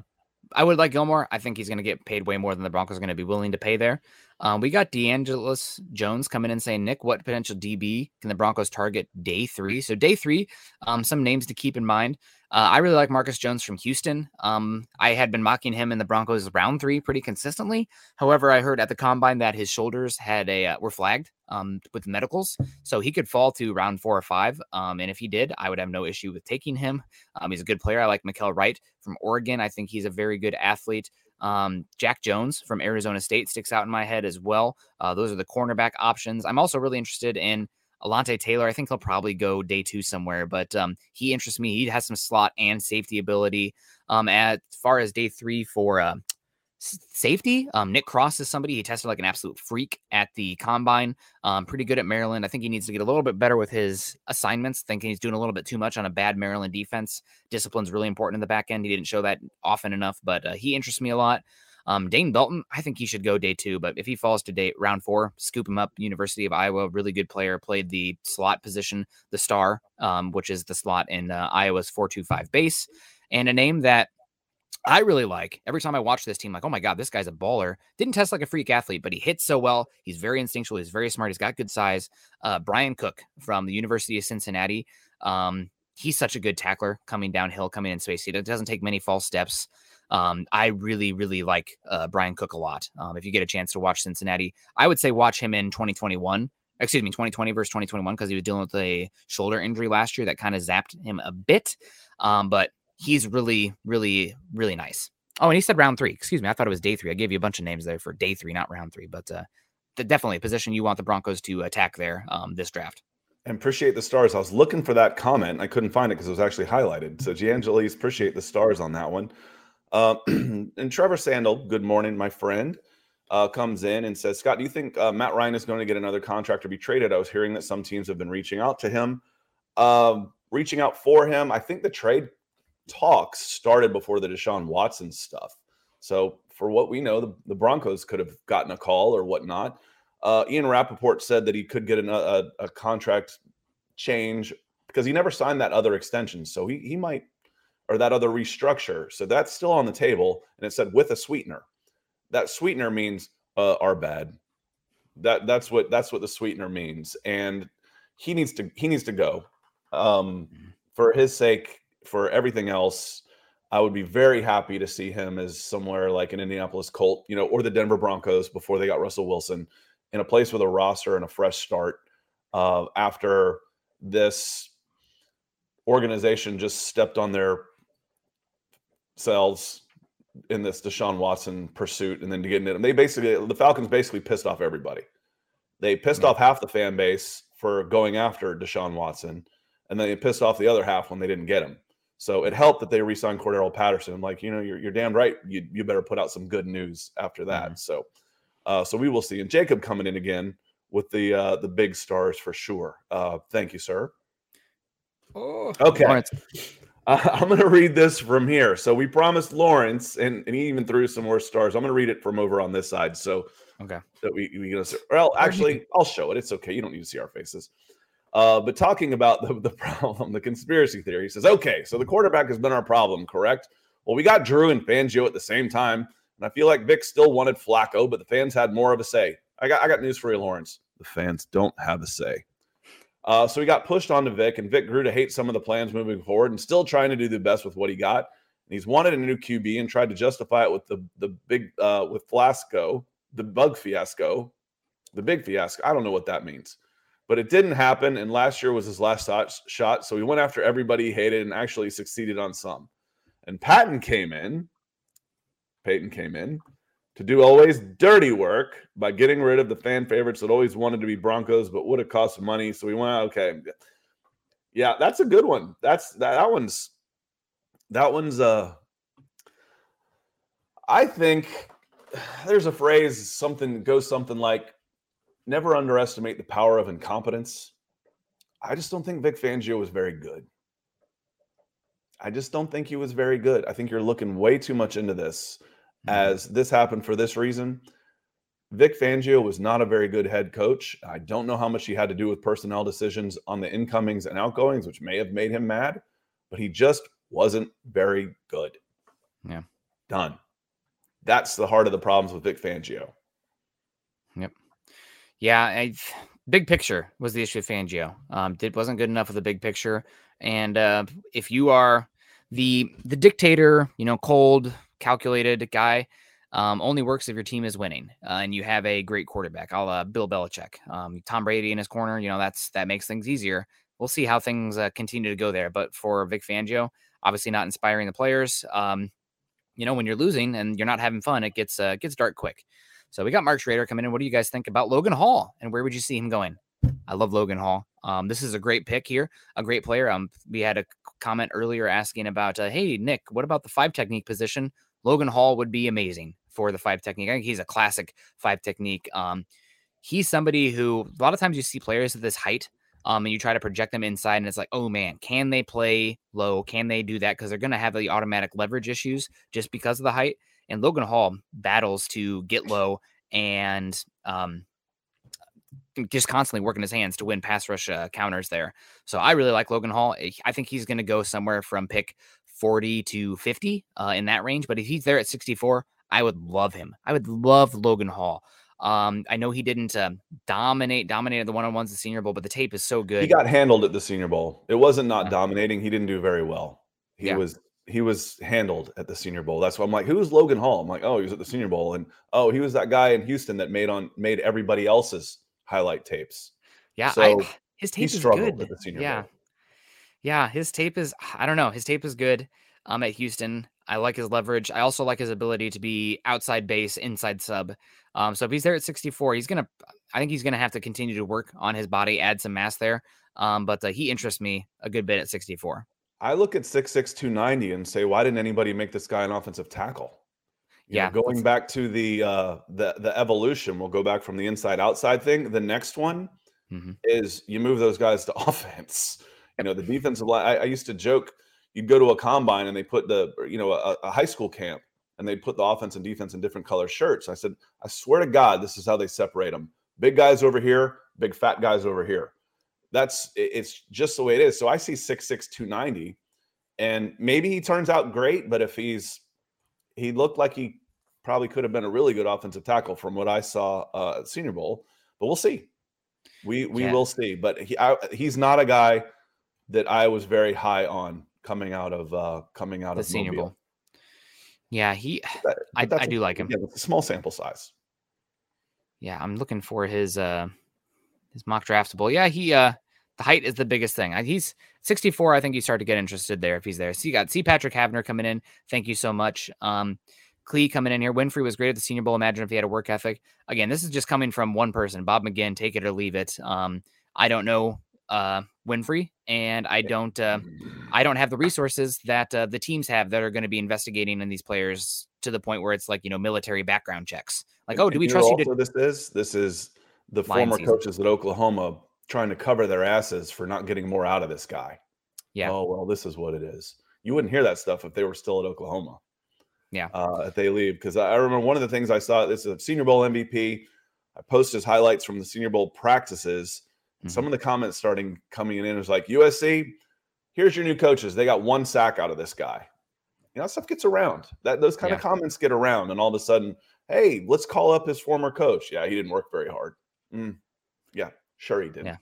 I would like Gilmore. I think he's going to get paid way more than the Broncos are going to be willing to pay there. Um, we got DeAngelis Jones coming in saying, Nick, what potential DB can the Broncos target day three? So, day three, um, some names to keep in mind. Uh, I really like Marcus Jones from Houston. Um, I had been mocking him in the Broncos round three pretty consistently. However, I heard at the combine that his shoulders had a uh, were flagged um, with medicals, so he could fall to round four or five. Um, and if he did, I would have no issue with taking him. Um, he's a good player. I like Mykael Wright from Oregon. I think he's a very good athlete. Um, Jack Jones from Arizona State sticks out in my head as well. Uh, those are the cornerback options. I'm also really interested in Alontae Taylor, I think he'll probably go day two somewhere, but um, he interests me. He has some slot and safety ability. Um, as far as day three for uh, safety, um, Nick Cross is somebody he tested like an absolute freak at the combine. Um, pretty good at Maryland. I think he needs to get a little bit better with his assignments. Thinking he's doing a little bit too much on a bad Maryland defense. Discipline's really important in the back end. He didn't show that often enough, but uh, he interests me a lot. Um, Dane Belton, I think he should go day two, but if he falls to day round four, scoop him up. University of Iowa, really good player, played the slot position, the star, um, which is the slot in uh, Iowa's four-two-five base, and a name that I really like. Every time I watch this team, like, oh my god, this guy's a baller. Didn't test like a freak athlete, but he hits so well. He's very instinctual. He's very smart. He's got good size. Uh, Bryan Cook from the University of Cincinnati. Um, he's such a good tackler coming downhill, coming in space. He doesn't take many false steps. Um, I really, really like uh, Bryan Cook a lot. Um, if you get a chance to watch Cincinnati, I would say watch him in 2021. Excuse me, 2020 versus 2021 because he was dealing with a shoulder injury last year that kind of zapped him a bit. Um, but he's really, really, really nice. Oh, and he said round three. Excuse me. I thought it was day three. I gave you a bunch of names there for day three, not round three. But uh, definitely a position you want the Broncos to attack there um, this draft. And appreciate the stars. I was looking for that comment. I couldn't find it because it was actually highlighted. So, Giangelis, appreciate the stars on that one. Uh, and Trevor Sandel, good morning, my friend, uh, comes in and says, Scott, do you think uh, Matt Ryan is going to get another contract or be traded? I was hearing that some teams have been reaching out to him, um, reaching out for him. I think the trade talks started before the Deshaun Watson stuff. So, for what we know, the, the Broncos could have gotten a call or whatnot. Uh, Ian Rapoport said that he could get an, a, a contract change because he never signed that other extension. So he, he might, or that other restructure. So that's still on the table. And it said with a sweetener. That sweetener means uh, our bad. That that's what that's what the sweetener means. And he needs to he needs to go. Um, mm-hmm. for his sake, for everything else, I would be very happy to see him as somewhere like an Indianapolis Colt, you know, or the Denver Broncos before they got Russell Wilson in a place with a roster and a fresh start uh, after this organization just stepped on their selves in this Deshaun Watson pursuit and then to get into them. They basically the Falcons basically pissed off everybody. They pissed off half the fan base for going after Deshaun Watson, and then they pissed off the other half when they didn't get him. So it helped that they re-signed Cordarrelle Patterson. Like, you know, you're, you're damn right. You, you better put out some good news after that. Mm-hmm. So uh, so we will see. And Jacob coming in again with the uh, the big stars for sure. Uh, thank you, sir. Oh, okay. Lawrence. Uh, I'm going to read this from here. So we promised Lawrence, and, and he even threw some more stars. I'm going to read it from over on this side. So okay, that we we gonna well, actually, I'll show it. It's okay. You don't need to see our faces. Uh, but talking about the, the problem, the conspiracy theory, he says, okay, so the quarterback has been our problem, correct? Well, we got Drew and Fangio at the same time. And I feel like Vic still wanted Flacco, but the fans had more of a say. I got I got news for you, Lawrence. The fans don't have a say. Uh, so he got pushed onto Vic, and Vic grew to hate some of the plans moving forward and still trying to do the best with what he got. And he's wanted a new QB and tried to justify it with the the big uh, with Flasco, the bug fiasco, the big fiasco. I don't know what that means, but it didn't happen. And last year was his last shot, so he went after everybody he hated and actually succeeded on some. And Patton came in Paton came in to do always dirty work by getting rid of the fan favorites that always wanted to be Broncos but would have cost money. So we went, okay, yeah, that's a good one. That's that, that one's that one's uh I think there's a phrase something goes something like never underestimate the power of incompetence. I just don't think Vic Fangio was very good. I just don't think he was very good. I think you're looking way too much into this mm-hmm. as this happened for this reason. Vic Fangio was not a very good head coach. I don't know how much he had to do with personnel decisions on the incomings and outgoings, which may have made him mad, but he just wasn't very good. Yeah. Done. That's the heart of the problems with Vic Fangio. Yeah. I, big picture was the issue with Fangio. Um, it wasn't good enough of the big picture. And uh, if you are the the dictator, you know, cold, calculated guy, um, only works if your team is winning uh, and you have a great quarterback. I'll uh, Bill Belichick, um, Tom Brady in his corner. You know, that's that makes things easier. We'll see how things uh, continue to go there. But for Vic Fangio, obviously not inspiring the players. Um, you know, when you're losing and you're not having fun, it gets uh, gets dark quick. So we got Mark Schrader coming in. What do you guys think about Logan Hall and where would you see him going? I love Logan Hall. Um, this is a great pick here, a great player. Um, we had a comment earlier asking about, uh, hey Nick, what about the five technique position? Logan Hall would be amazing for the five technique. I think he's a classic five technique. Um, he's somebody who a lot of times you see players at this height, um, and you try to project them inside, and it's like, oh man, can they play low? Can they do that? Because they're going to have the automatic leverage issues just because of the height. And Logan Hall battles to get low and um, just constantly working his hands to win pass rush uh, counters there. So I really like Logan Hall. I think he's going to go somewhere from pick 40 to 50 uh, in that range. But if he's there at 64, I would love him. I would love Logan Hall. Um, I know he didn't uh, dominate, dominated the one on ones the Senior Bowl, but the tape is so good. He got handled at the Senior Bowl. It wasn't not yeah. dominating. He didn't do very well. He yeah. was he was handled at the Senior Bowl. That's why I'm like, who's Logan Hall? I'm like, oh, he was at the Senior Bowl, and oh, he was that guy in Houston that made on made everybody else's highlight tapes. Yeah, so I, his tape is good. yeah, Bowl. yeah, his tape is. I don't know. His tape is good. Um, at Houston, I like his leverage. I also like his ability to be outside base, inside sub. Um, so if he's there at 64, he's gonna. I think he's gonna have to continue to work on his body, add some mass there. Um, but uh, he interests me a good bit at 64. I look at 6'6", 290 and say, why didn't anybody make this guy an offensive tackle? You yeah, know, going back to the uh, the the evolution, we'll go back from the inside outside thing. The next one mm-hmm. is you move those guys to offense. You know, the defensive line. I, I, used to joke, you'd go to a combine and they put the you know a, a high school camp and they put the offense and defense in different color shirts. I said, I swear to God, this is how they separate them. Big guys over here, big fat guys over here. That's it's just the way it is. So I see 6'6, 290. And maybe he turns out great, but if he's he looked like he probably could have been a really good offensive tackle from what I saw uh, Senior Bowl. But we'll see. We we yeah. will see. But he I, he's not a guy that I was very high on coming out of uh, coming out the of Senior Mobile. Bowl. Yeah, he. But, I, I do like him. Yeah, small sample size. Yeah, I'm looking for his uh his MockDraftable. Yeah, he uh the height is the biggest thing. He's 64. I think you start to get interested there if he's there. So you got C. Patrick Havner coming in. Thank you so much. Um, Klee coming in here. Winfrey was great at the Senior Bowl. Imagine if he had a work ethic. Again, this is just coming from one person, Bob McGinn. Take it or leave it. Um, I don't know uh, Winfrey, and I don't uh, I don't have the resources that uh, the teams have that are going to be investigating in these players to the point where it's like you know military background checks. Like, oh, do we trust you? To- this is this is the former season. coaches at Oklahoma trying to cover their asses for not getting more out of this guy. Yeah. Oh well, this is what it is. You wouldn't hear that stuff if they were still at Oklahoma. Yeah. Uh, if they leave, because I remember one of the things I saw. This is a Senior Bowl MVP. I posted his highlights from the Senior Bowl practices. Mm-hmm. Some of the comments starting coming in is like USC. Here's your new coaches. They got one sack out of this guy. You know, stuff gets around. That those kind yeah. of comments get around, and all of a sudden, hey, let's call up his former coach. Yeah, he didn't work very hard. Mm. Yeah, sure he did. Yeah,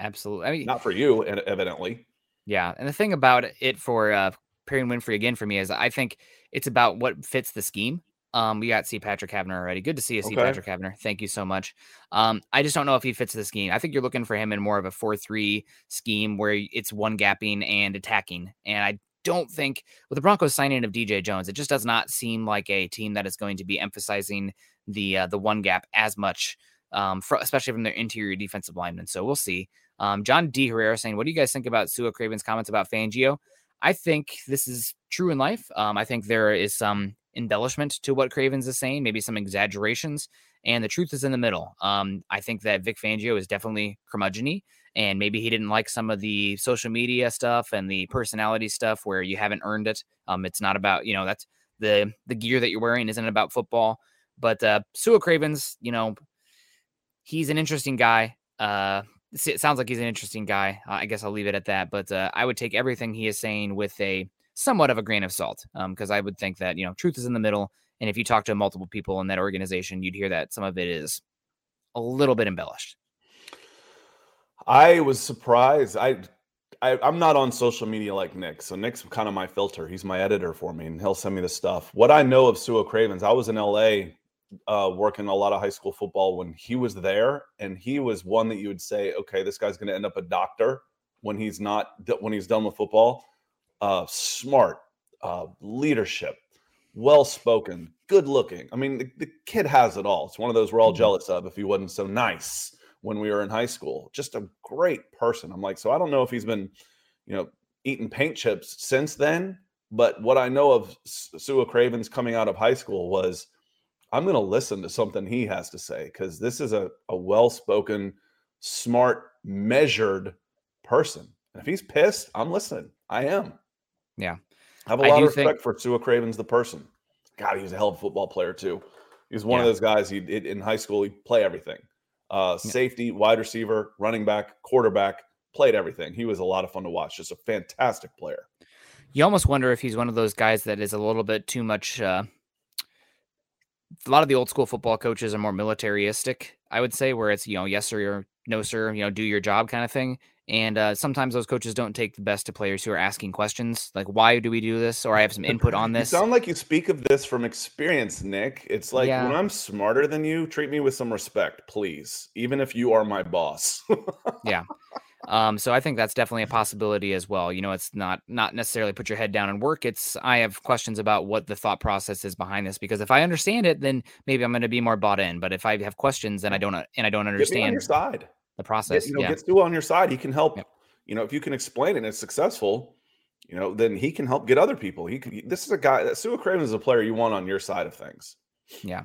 absolutely. I mean, not for you, evidently. Yeah, and the thing about it for uh, Perry Winfrey again for me is I think it's about what fits the scheme. Um, we got C. Patrick Havner already. Good to see you, okay. C. Patrick Havner. Thank you so much. Um, I just don't know if he fits the scheme. I think you're looking for him in more of a four-three scheme where it's one gapping and attacking. And I don't think with the Broncos signing of DJ Jones, it just does not seem like a team that is going to be emphasizing the uh, the one gap as much, um, for, especially from their interior defensive linemen. So we'll see. Um, John D. Herrera saying, "What do you guys think about Sua Cravens' comments about Fangio?" I think this is true in life. Um, I think there is some embellishment to what Cravens is saying, maybe some exaggerations, and the truth is in the middle. Um, I think that Vic Fangio is definitely curmudgeony, and maybe he didn't like some of the social media stuff and the personality stuff where you haven't earned it. Um, it's not about you know that's the the gear that you're wearing isn't about football. But uh, Sua Cravens, you know, he's an interesting guy. Uh, it sounds like he's an interesting guy. I guess I'll leave it at that. But uh, I would take everything he is saying with a somewhat of a grain of salt, because um, I would think that you know truth is in the middle, and if you talk to multiple people in that organization, you'd hear that some of it is a little bit embellished. I was surprised. I, I am not on social media like Nick, so Nick's kind of my filter. He's my editor for me, and he'll send me the stuff. What I know of Sua Cravens, I was in L.A uh, working a lot of high school football when he was there, and he was one that you would say, okay, this guy's going to end up a doctor when he's not when he's done with football. Uh, smart, uh, leadership, well spoken, good looking. I mean, the, the, kid has it all. It's one of those we're all mm-hmm. jealous of. If he wasn't so nice when we were in high school, just a great person. I'm like, so I don't know if he's been, you know, eating paint chips since then. But what I know of Sua Cravens coming out of high school was I'm going to listen to something he has to say because this is a, a well spoken, smart, measured person. And if he's pissed, I'm listening. I am. Yeah. I have a lot of respect think... for Sua Cravens, the person. God, he was a hell of a football player, too. He was one yeah. of those guys he in high school, he'd play everything uh, yeah. safety, wide receiver, running back, quarterback, played everything. He was a lot of fun to watch. Just a fantastic player. You almost wonder if he's one of those guys that is a little bit too much uh, a lot of the old school football coaches are more militaristic, I would say, where it's, you know, yes, sir, or no, sir, you know, do your job kind of thing. And uh, sometimes those coaches don't take the best to players who are asking questions like, why do we do this? Or I have some input on this. You sound like you speak of this from experience, Nick. It's like yeah. when I'm smarter than you, treat me with some respect, please, even if you are my boss. yeah. Um, so I think that's definitely a possibility as well. You know, it's not not necessarily put your head down and work. It's I have questions about what the thought process is behind this because if I understand it, then maybe I'm going to be more bought in. But if I have questions and I don't and I don't understand your side the process, get, you know, yeah. get Stu on your side. He can help. Yep. You know, if you can explain it and it's successful, you know, then he can help get other people. He can, this is a guy that Sua Craven is a player you want on your side of things. Yeah.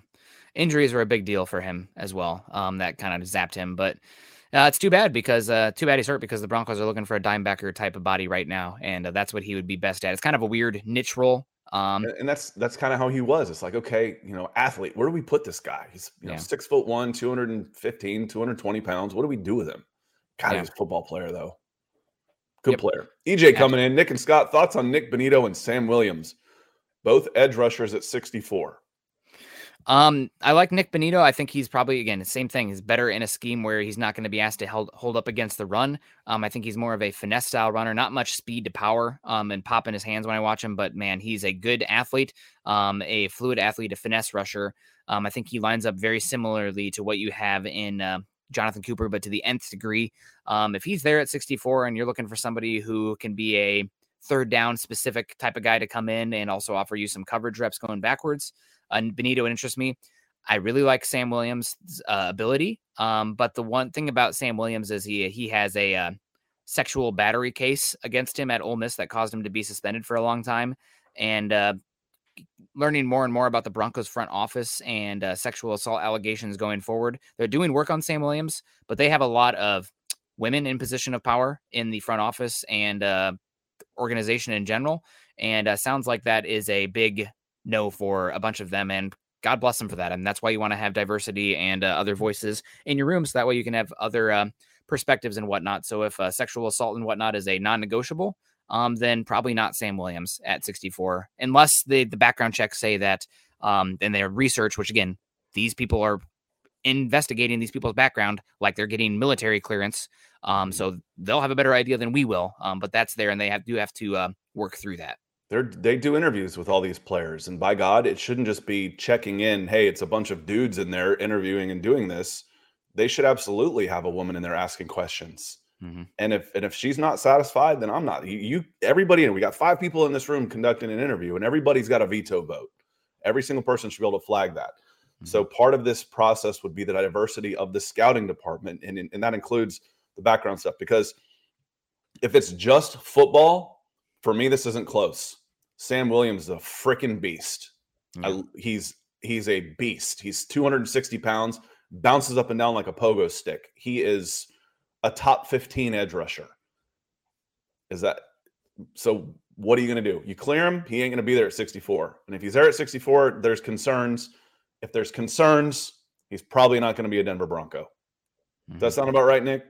Injuries were a big deal for him as well. Um, that kind of zapped him, but uh, it's too bad because uh, too bad he's hurt because the Broncos are looking for a dimebacker type of body right now, and uh, that's what he would be best at. It's kind of a weird niche role. Um, and, that's that's kind of how he was. It's like, okay, you know, athlete, where do we put this guy? He's you know Yeah. six foot one, 215, 220 pounds. What do we do with him? God, Yeah. he's a football player though. Good Yep. player. EJ coming in. Nick and Scott, thoughts on Nik Bonitto and Sam Williams, both edge rushers at 64. Um, I like Nik Bonitto. I think he's probably again the same thing. He's better in a scheme where he's not going to be asked to hold hold up against the run. Um, I think he's more of a finesse style runner, not much speed to power. Um, and pop in his hands when I watch him. But man, he's a good athlete. Um, a fluid athlete, a finesse rusher. Um, I think he lines up very similarly to what you have in uh, Jonathan Cooper, but to the nth degree. Um, if he's there at 64 and you're looking for somebody who can be a third down specific type of guy to come in and also offer you some coverage reps going backwards and Bonitto interests me. I really like Sam Williams' uh, ability, um, but the one thing about Sam Williams is he he has a uh, sexual battery case against him at Ole Miss that caused him to be suspended for a long time, and uh, learning more and more about the Broncos front office and uh, sexual assault allegations going forward. They're doing work on Sam Williams, but they have a lot of women in position of power in the front office and uh, organization in general, and uh, sounds like that is a big no for a bunch of them and god bless them for that and that's why you want to have diversity and uh, other voices in your room so that way you can have other uh, perspectives and whatnot so if uh, sexual assault and whatnot is a non-negotiable um, then probably not sam williams at 64 unless the, the background checks say that um, and their research which again these people are investigating these people's background like they're getting military clearance um, so they'll have a better idea than we will um, but that's there and they have do have to uh, work through that They're they do interviews with all these players, and by God, it shouldn't just be checking in. Hey, it's a bunch of dudes in there interviewing and doing this. They should absolutely have a woman in there asking questions. Mhm. And if and if she's not satisfied, then I'm not. You, you everybody, and we got five people in this room conducting an interview, and everybody's got a veto vote. Every single person should be able to flag that. So part of this process would be the diversity of the scouting department, and and that includes the background stuff. Because if it's just football, for me, this isn't close. Sam Williams is a freaking beast. Hmm. I, he's he's a beast. He's 260 pounds, bounces up and down like a pogo stick. He is a top 15 edge rusher. Is that so? What are you going to do? You clear him, he ain't going to be there at 64. And if he's there at 64, there's concerns. If there's concerns, he's probably not going to be a Denver Bronco. Does that hmm. sound about right, Nick?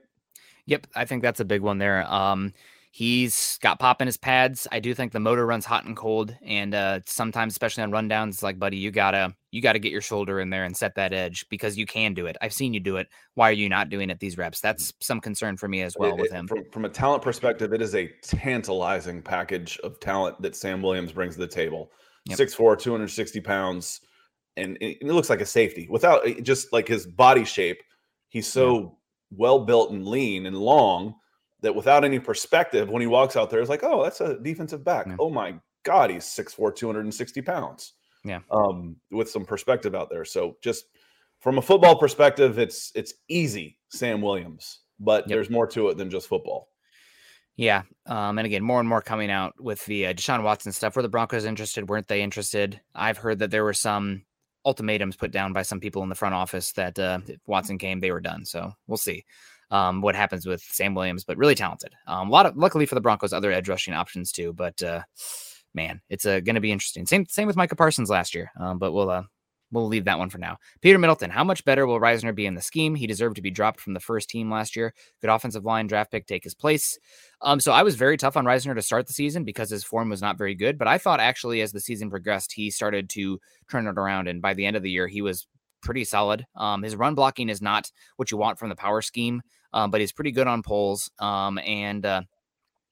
Yep, I think that's a big one there. Um, he's got pop in his pads. I do think the motor runs hot and cold, and uh, sometimes, especially on rundowns, it's like, buddy, you gotta you gotta get your shoulder in there and set that edge because you can do it. I've seen you do it. Why are you not doing it these reps? That's some concern for me as well It- with it- him. From, from a talent perspective, it is a tantalizing package of talent that Sam Williams brings to the table. Yep. 6'4, 260 pounds, and it, it looks like a safety without just like his body shape. He's so well built and lean and long that without any perspective, when he walks out there, it's like, oh, that's a defensive back. Yeah. Oh my God, he's 6'4, 260 pounds. Yeah. Um, with some perspective out there. So just from a football perspective, it's it's easy, Sam Williams, but Yep. there's more to it than just football. Yeah. Um, and again, more and more coming out with the uh, Deshaun Watson stuff. Were the Broncos interested? Weren't they interested? I've heard that there were some ultimatums put down by some people in the front office that uh, Watson came, they were done. So we'll see um, what happens with Sam Williams, but really talented. Um, a lot of luckily for the Broncos, other edge rushing options too. But uh, man, it's uh, going to be interesting. Same same with Micah Parsons last year. Um, but we'll uh, we'll leave that one for now. Peter Middleton, how much better will Risner be in the scheme? He deserved to be dropped from the first team last year. Good offensive line draft pick take his place. Um, so I was very tough on Risner to start the season because his form was not very good. But I thought actually as the season progressed, he started to turn it around, and by the end of the year, he was pretty solid. Um, his run blocking is not what you want from the power scheme, um, but he's pretty good on poles. Um, and uh,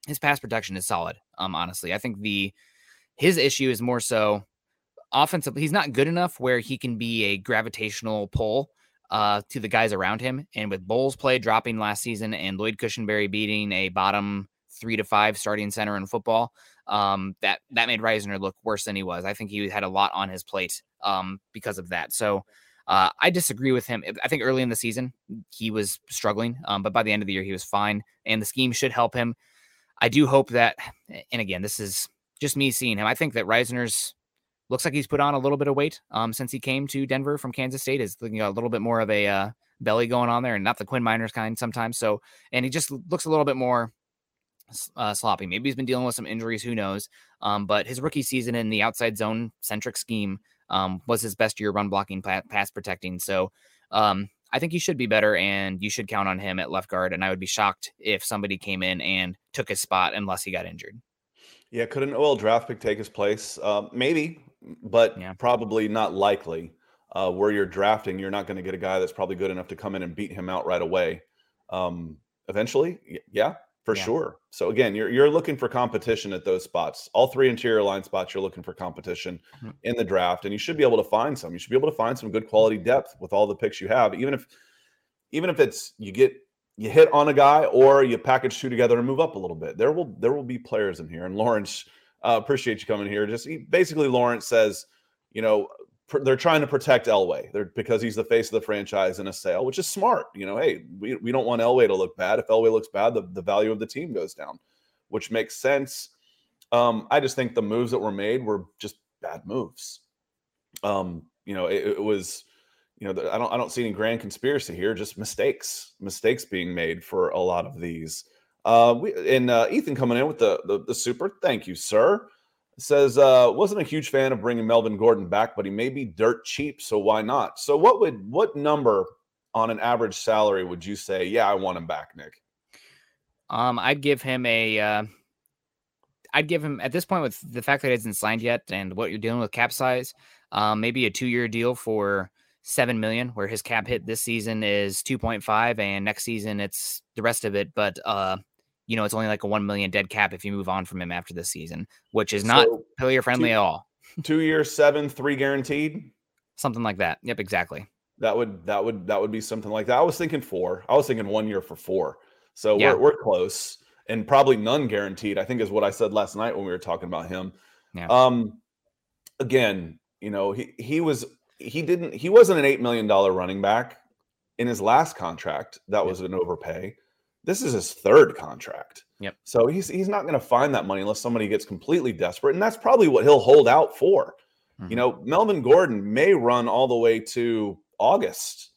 his pass protection is solid. Um, honestly, I think the his issue is more so offensive. He's not good enough where he can be a gravitational pull uh, to the guys around him. And with Bolles play dropping last season and Lloyd Cushenberry beating a bottom three to five starting center in football, um, that that made Risner look worse than he was. I think he had a lot on his plate um, because of that. So uh, I disagree with him. I think early in the season he was struggling, um, but by the end of the year he was fine, and the scheme should help him. I do hope that, and again, this is just me seeing him. I think that Risner's looks like he's put on a little bit of weight um, since he came to Denver from Kansas State. Is know, a little bit more of a uh, belly going on there, and not the Quinn Meinerz kind sometimes. So, and he just looks a little bit more uh, sloppy. Maybe he's been dealing with some injuries. Who knows? Um, but his rookie season in the outside zone centric scheme um, was his best year run blocking, pass protecting. So. Um, I think he should be better, and you should count on him at left guard. And I would be shocked if somebody came in and took his spot unless he got injured. Yeah, could an OL draft pick take his place? Uh, maybe, but yeah. probably not likely. Uh, where you're drafting, you're not going to get a guy that's probably good enough to come in and beat him out right away. Um, eventually, yeah, for yeah. sure. So again, you're you're looking for competition at those spots. All three interior line spots, you're looking for competition mm-hmm. in the draft, and you should be able to find some. You should be able to find some good quality depth with all the picks you have, even if even if it's you get you hit on a guy or you package two together and move up a little bit. There will there will be players in here, and Lawrence uh, appreciate you coming here. Just basically, Lawrence says, you know, pr- they're trying to protect Elway they're, because he's the face of the franchise in a sale, which is smart. You know, hey, we, we don't want Elway to look bad. If Elway looks bad, the, the value of the team goes down, which makes sense. Um, I just think the moves that were made were just bad moves. Um, you know, it, it was, you know, I don't I don't see any grand conspiracy here, just mistakes, mistakes being made for a lot of these. Uh, we, and uh, Ethan coming in with the, the, the super. Thank you, sir. Says uh, wasn't a huge fan of bringing Melvin Gordon back, but he may be dirt cheap, so why not? So what would what number on an average salary would you say? Yeah, I want him back, Nick. Um, I'd give him a. Uh, I'd give him at this point with the fact that he hasn't signed yet and what you're dealing with cap size, um, maybe a two year deal for seven million, where his cap hit this season is two point five, and next season it's the rest of it. But uh, you know, it's only like a 1 million dead cap if you move on from him after this season, which is not so player friendly at all. two years, seven, three guaranteed. Something like that. Yep, exactly. That would that would that would be something like that. I was thinking four. I was thinking one year for four. So yeah. we're we're close. And probably none guaranteed, I think is what I said last night when we were talking about him. Yeah. Um again, you know, he he was he didn't he wasn't an eight million dollar running back in his last contract. That was an overpay. This is his third contract. Yep. So he's he's not going to find that money unless somebody gets completely desperate, and that's probably what he'll hold out for. Mm-hmm. You know, Melvin Gordon may run all the way to August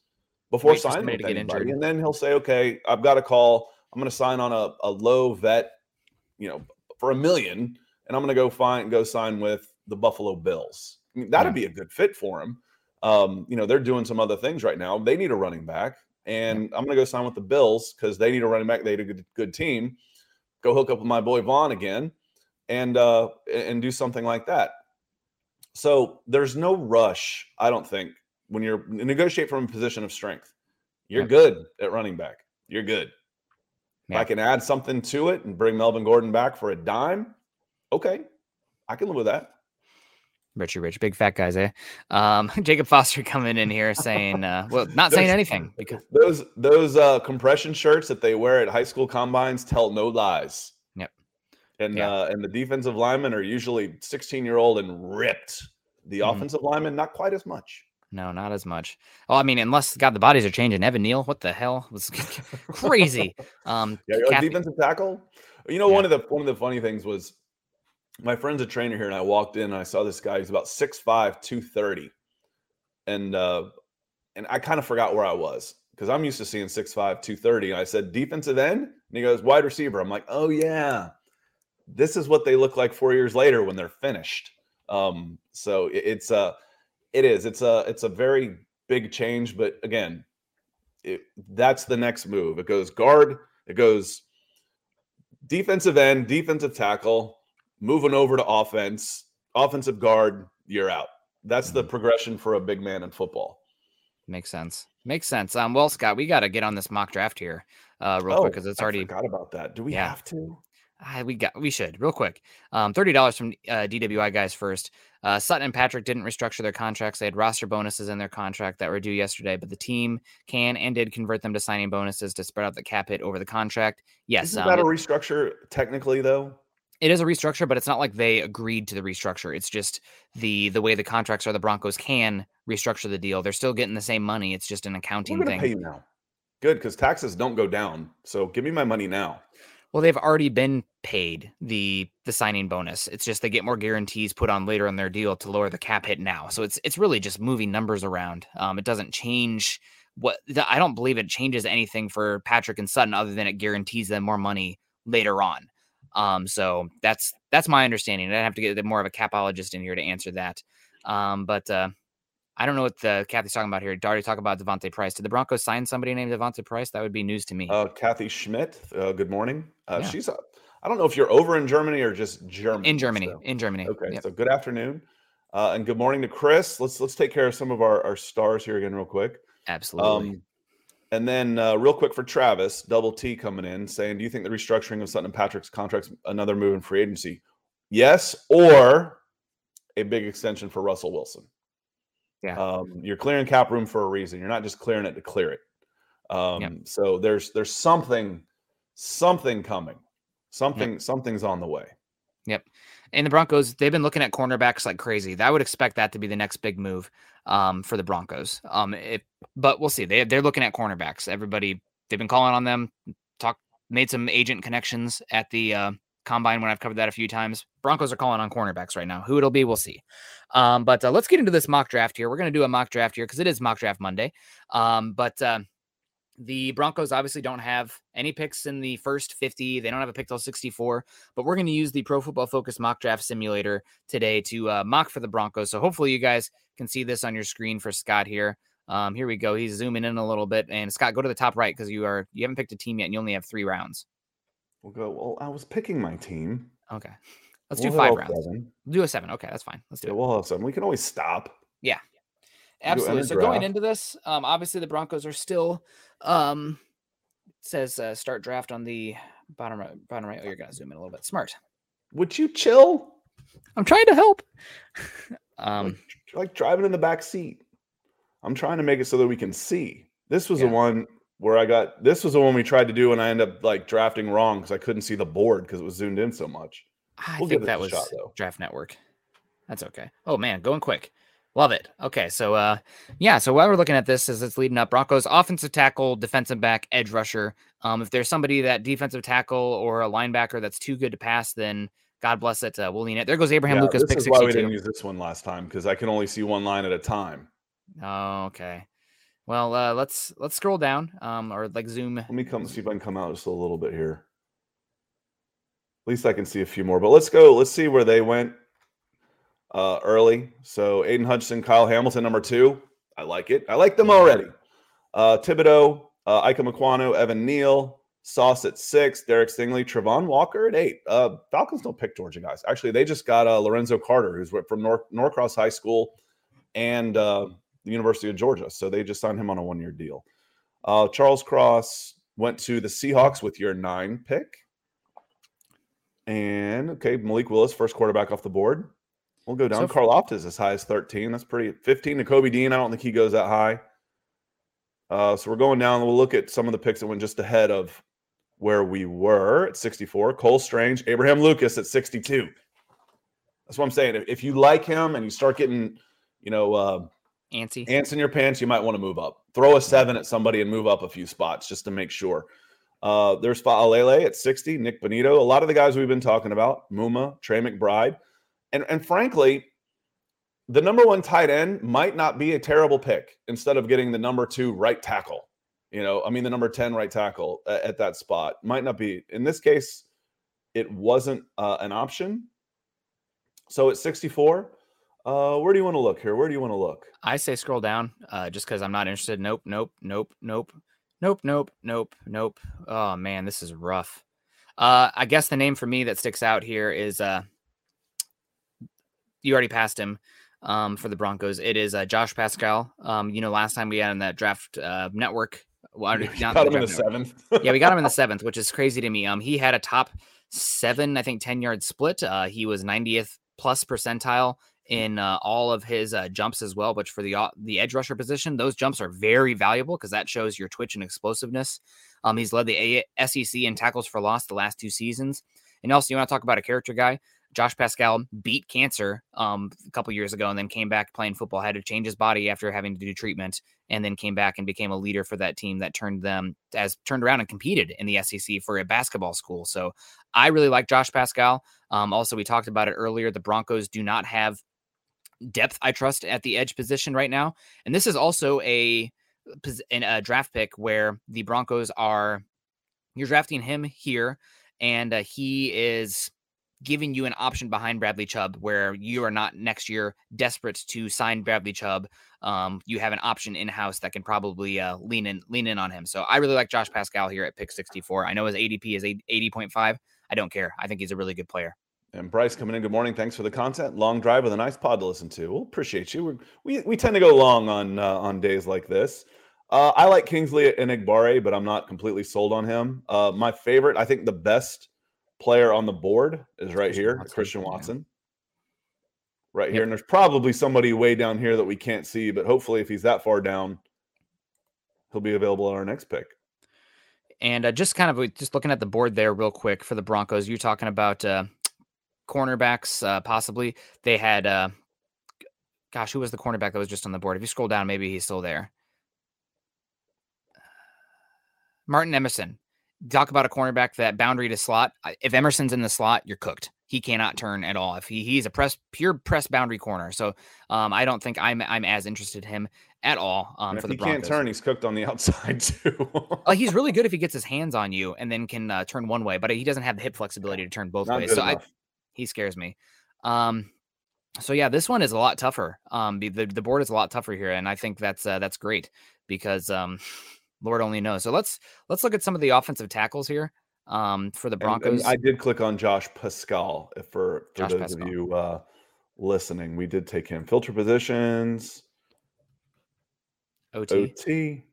before Wait signing with anybody, and then he'll say, "Okay, I've got a call. I'm going to sign on a, a low vet, you know, for a million, and I'm going to go find go sign with the Buffalo Bills. I mean, that'd yeah. be a good fit for him. Um, you know, they're doing some other things right now. They need a running back and I'm going to go sign with the Bills because they need a running back. They had a good, good team. Go hook up with my boy Vaughn again, and uh, and do something like that. So there's no rush, I don't think, when you're negotiate from a position of strength. You're good at running back. You're good. Yeah. I can add something to it and bring Melvin Gordon back for a dime, okay, I can live with that. Richie Rich, big fat guys, eh? Um, Jacob Foster coming in here saying, uh, well, not those, saying anything because those those uh, compression shirts that they wear at high school combines tell no lies. Yep. And uh, and the defensive linemen are usually 16 year old and ripped. The mm offensive linemen, not quite as much. No, not as much. Well, I mean, unless God, the bodies are changing. Evan Neal, what the hell was crazy? Um, yeah, Kathy, defensive tackle. You know, yeah. one of the one of the funny things was my friend's a trainer here, and I walked in and I saw this guy. He's about 6'5, 230. And uh, and I kind of forgot where I was because I'm used to seeing 6'5, 230. And I said, defensive end? And he goes, wide receiver. I'm like, oh yeah. This is what they look like four years later when they're finished. Um, so it, it's a it is. It's a it's a very big change, but again, it, that's the next move. It goes guard, it goes defensive end, defensive tackle, moving over to offense, offensive guard, you're out. That's mm-hmm. the progression for a big man in football. Makes sense. Makes sense. Um, well, Scott, we got to get on this mock draft here, uh, real oh, quick because it's already. I forgot about that. Do we yeah. have to? We got we should real quick. Um, thirty dollars from uh, DWI guys first. Uh, Sutton and Patrick didn't restructure their contracts. They had roster bonuses in their contract that were due yesterday, but the team can and did convert them to signing bonuses to spread out the cap hit over the contract. Yes, Isn't um, that a restructure technically though? It is a restructure, but it's not like they agreed to the restructure. It's just the the way the contracts are. The Broncos can restructure the deal. They're still getting the same money. It's just an accounting We're accounting going to thing. pay you now. Good, because taxes don't go down. So give me my money now. Well, they've already been paid the the signing bonus. It's just they get more guarantees put on later in their deal to lower the cap hit now. So it's it's really just moving numbers around. Um, it doesn't change what the, I don't believe it changes anything for Patrick and Sutton other than it guarantees them more money later on. Um, so that's that's my understanding. I'd have to get more of a capologist in here to answer that. Um, but uh, I don't know what the Kathy's talking about here. Did already talk about Devontae Price. Did the Broncos sign somebody named Devontae Price? That would be news to me. Uh, Kathy Schmidt, uh, good morning. Uh, Yeah. She's, uh, I don't know if you're over in Germany or just Germany. in Germany, so- in Germany. Okay, Yep, so good afternoon, uh, and good morning to Chris. Let's let's take care of some of our, our stars here again, real quick. absolutely. Um, and then uh, real quick for Travis, Double T coming in saying, "Do you think the restructuring of Sutton and Patrick's contracts another move in free agency? Yes, or a big extension for Russell Wilson? Yeah. um, you're clearing cap room for a reason. You're not just clearing it to clear it. Um, Yep. So there's there's something something coming. Something something's on the way. And the Broncos, they've been looking at cornerbacks like crazy. I would expect that to be the next big move um, for the Broncos. Um, if, but we'll see. They they're looking at cornerbacks. Everybody they've been calling on them. Talk made some agent connections at the uh, combine when I've covered that a few times. Broncos are calling on cornerbacks right now. Who it'll be, we'll see. Um, but uh, let's get into this mock draft here. We're going to do a mock draft here because it is mock draft Monday. Um, but uh, the Broncos obviously don't have any picks in the first 50. They don't have a pick till 64 but we're going to use the Pro Football Focus mock draft simulator today to uh, mock for the Broncos. So hopefully you guys can see this on your screen for Scott here. Um, here we go. He's zooming in a little bit, and Scott, go to the top right because you are you haven't picked a team yet, and you only have three rounds. We'll go. Well, I was picking my team. Okay, let's We'll do five rounds. seven. We'll do a seven. Okay, that's fine. Let's do Yeah, it. we'll have seven. We can always stop. Absolutely. So going into this, um, obviously the Broncos are still um, says uh, start draft on the bottom right. Bottom right. Oh, you're gonna zoom in a little bit. Smart. Would you chill? I'm trying to help. um, like, like driving in the back seat. I'm trying to make it so that we can see. This was Yeah. the one where I got. This was the one we tried to do, and I ended up like drafting wrong because I couldn't see the board because it was zoomed in so much. I We'll think that was shot. Draft Network. That's okay. Oh man, going quick. Love it. Okay, so uh yeah, so while we're looking at this as it's leading up, Broncos offensive tackle, defensive back, edge rusher. Um, if there's somebody that defensive tackle or a linebacker that's too good to pass, then God bless it. Uh, we'll lean it. There goes Abraham Yeah, Lucas, this is why we didn't use this one last time because I can only see one line at a time. Oh, okay. Well, uh, let's let's scroll down, um, or like zoom. Let me come see if I can come out just a little bit here. At least I can see a few more. But let's go. Let's see where they went uh, early. So Aiden Hudson, Kyle Hamilton, number two. I like it. I like them already. Uh, Thibodeaux, uh, Ikem Ekwonu, Evan Neal, Sauce at six, Derek Stingley, Travon Walker at eight. Uh, Falcons don't pick Georgia guys. Actually, they just got uh, Lorenzo Carter, who's from Nor- Norcross High School and uh, the University of Georgia. So they just signed him on a one year deal. Uh, Charles Cross went to the Seahawks with your nine pick. And okay, Malik Willis, first quarterback off the board. We'll go down. So- Carl as high as 13. That's pretty 15 to Kobe Dean. I don't think he goes that high. Uh, so we're going down. We'll look at some of the picks that went just ahead of where we were at 64. Cole Strange, Abraham Lucas at 62. That's what I'm saying. If, if you like him and you start getting, you know, uh, Antsy. ants in your pants, you might want to move up. Throw a seven at somebody and move up a few spots just to make sure. Uh, there's Fa'alele at 60, Nik Bonitto, a lot of the guys we've been talking about, Muma, Trey McBride. And, and frankly, the number one tight end might not be a terrible pick instead of getting the number two right tackle. You know, I mean, the number 10 right tackle at, at that spot might not be. In this case, it wasn't uh, an option. So at 64, uh, where do you want to look here? Where do you want to look? I say scroll down, uh, just because I'm not interested. Nope, nope, nope, nope, nope, nope, nope, nope. Oh man, this is rough. Uh, I guess the name for me that sticks out here is uh, you already passed him um, for the Broncos. It is uh, Josh Paschal. Um, you know, last time we had in that draft uh, network. Well, not got him in the network. seventh. yeah, we got him in the seventh, which is crazy to me. Um, he had a top seven, I think, 10 yard split. Uh, he was 90th plus percentile in uh, all of his uh, jumps as well. But for the uh, the edge rusher position, those jumps are very valuable because that shows your twitch and explosiveness. Um, he's led the a- SEC in tackles for loss the last two seasons. And also, you want to talk about a character guy? Josh Paschal beat cancer um, a couple years ago and then came back playing football, had to change his body after having to do treatment, and then came back and became a leader for that team that turned them as turned around and competed in the SEC for a basketball school. So I really like Josh Paschal. Um, also, we talked about it earlier. The Broncos do not have depth, I trust, at the edge position right now. And this is also a, a draft pick where the Broncos are, you're drafting him here, and uh, he is giving you an option behind Bradley Chubb where you are not next year desperate to sign Bradley Chubb. Um, you have an option in house that can probably uh, lean in lean in on him. So I really like Josh Paschal here at pick 64. I know his ADP is 80.5. I don't care. I think he's a really good player. And Bryce coming in. Good morning. Thanks for the content. Long drive with a nice pod to listen to. We'll appreciate you. We're, we we tend to go long on uh, on days like this. Uh, I like Kingsley Enagbare, but I'm not completely sold on him. Uh, my favorite, I think, the best player on the board is right Christian here, Watson. Christian Watson. Right yep. here. And there's probably somebody way down here that we can't see, but hopefully, if he's that far down, he'll be available on our next pick. And uh, just kind of just looking at the board there, real quick for the Broncos, you're talking about uh, cornerbacks, uh, possibly. They had, uh, gosh, who was the cornerback that was just on the board? If you scroll down, maybe he's still there. Martin Emerson talk about a cornerback that boundary to slot. If Emerson's in the slot, you're cooked. He cannot turn at all. If he he's a press pure press boundary corner, so um, I don't think I'm I'm as interested in him at all. Um, for the he Broncos. can't turn, he's cooked on the outside too. uh, he's really good if he gets his hands on you and then can uh, turn one way, but he doesn't have the hip flexibility to turn both Not ways. So I, he scares me. Um, so yeah, this one is a lot tougher. Um, the the board is a lot tougher here, and I think that's uh, that's great because um Lord only knows. So let's let's look at some of the offensive tackles here um, for the Broncos. And, and I did click on Josh Paschal for for Josh those Paschal. of you uh, listening. We did take him filter positions. OT. OT.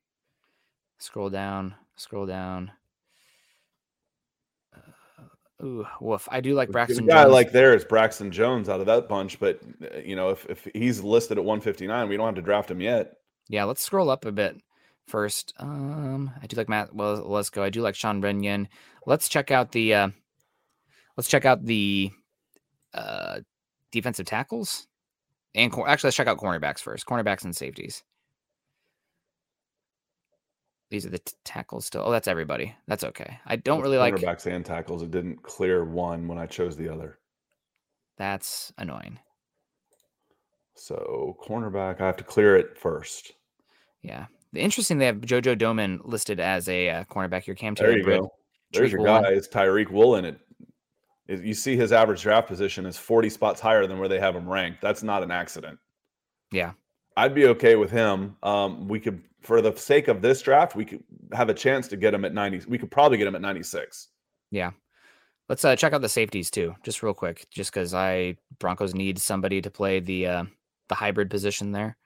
Scroll down. Scroll down. Uh, ooh, woof! I do like Braxton. The guy Jones. like there is Braxton Jones out of that bunch, but uh, you know if if he's listed at 159, we don't have to draft him yet. Yeah, let's scroll up a bit first. Um, I do like Matt. Well, let's go. I do like Sean Runyon. Let's check out the. Uh, let's check out the uh, defensive tackles and cor- actually let's check out cornerbacks first. Cornerbacks and safeties. These are the t- tackles still. Oh, that's everybody. That's okay. I don't really like cornerbacks and tackles. It didn't clear one when I chose the other. That's annoying. So cornerback, I have to clear it first. Yeah, Interesting. They have JoJo Domann listed as a uh, cornerback here. Cam Taylor. There you Britt, go. There's Tariq your Woolen. guy. It's Tariq Woolen. It, it, you see his average draft position is 40 spots higher than where they have him ranked. That's not an accident. Yeah. I'd be okay with him. Um, we could, for the sake of this draft, we could have a chance to get him at 90. We could probably get him at 96. Yeah. Let's uh, check out the safeties too, just real quick, just because I Broncos need somebody to play the uh, the hybrid position there.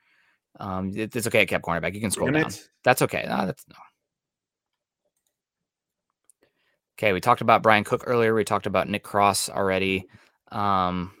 Um, it, it's okay. I kept cornerback. You can scroll Damn down. It. That's okay. No, that's no. Okay, we talked about Bryan Cook earlier. We talked about Nick Cross already. Um,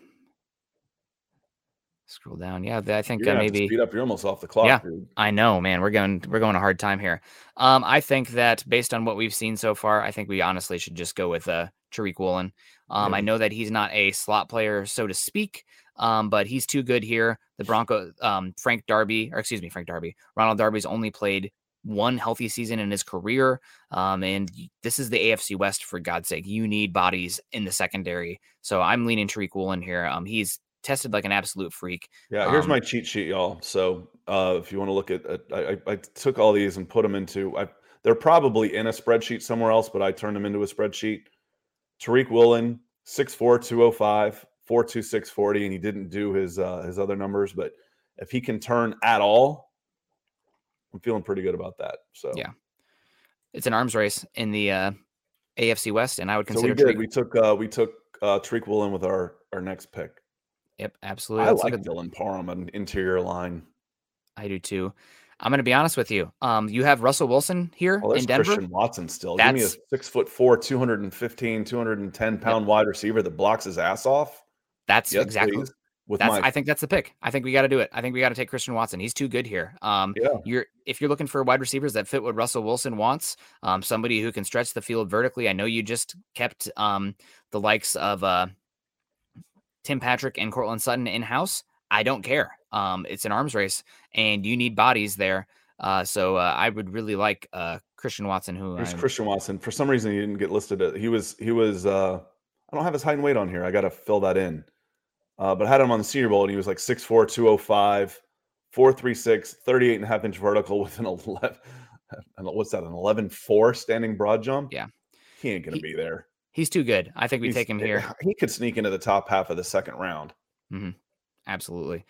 scroll down. Yeah, I think uh, maybe speed up. You're almost off the clock. Yeah, dude. I know, man. We're going we're going a hard time here. Um, I think that based on what we've seen so far, I think we honestly should just go with uh Tariq Woolen. Um, yeah. I know that he's not a slot player, so to speak um, but he's too good here. The Bronco, um, Frank Darby, or excuse me, Frank Darby, Ronald Darby's only played one healthy season in his career. Um, and this is the AFC West for God's sake. You need bodies in the secondary. So I'm leaning Tariq Woolen here. Um, he's tested like an absolute freak. Yeah, here's um, my cheat sheet, y'all. So uh, if you want to look at, I, I, took all these and put them into. I, they're probably in a spreadsheet somewhere else, but I turned them into a spreadsheet. Tariq Woolen, 6'4", 205, four two six forty, and he didn't do his uh, his other numbers. But if he can turn at all, I'm feeling pretty good about that. So yeah, it's an arms race in the uh, AFC West, and I would consider. So we, did. we took uh, we took uh, Tariq Woolen with our our next pick. Yep, absolutely. I Let's like Dylan Parham an interior line. I do too. I'm going to be honest with you. Um, you have Russell Wilson here Well, in Denver. Christian Watson still. Give me a six foot four, 215, 210 pound wide receiver that blocks his ass off. That's Yes, exactly. please. With That's. my I think that's the pick. I think we got to do it. I think we got to take Christian Watson. He's too good here. Um, yeah. you're if you're looking for wide receivers that fit what Russell Wilson wants, um, somebody who can stretch the field vertically. I know you just kept um the likes of uh Tim Patrick and Courtland Sutton in house. I don't care. Um, it's an arms race, and you need bodies there. Uh, so uh, I would really like uh Christian Watson, who Here's I'm- Christian Watson. For some reason, he didn't get listed. uh, He was he was. uh I don't have his height and weight on here. I got to fill that in. Uh, but I had him on the Senior Bowl, and he was like 6'4", 205, 436, 38 and a half inch vertical with an 11. What's that? An 11 4 standing broad jump? Yeah. He ain't going to be there. he's too good. I think we He's- take him here. He could sneak into the top half of the second round. Absolutely.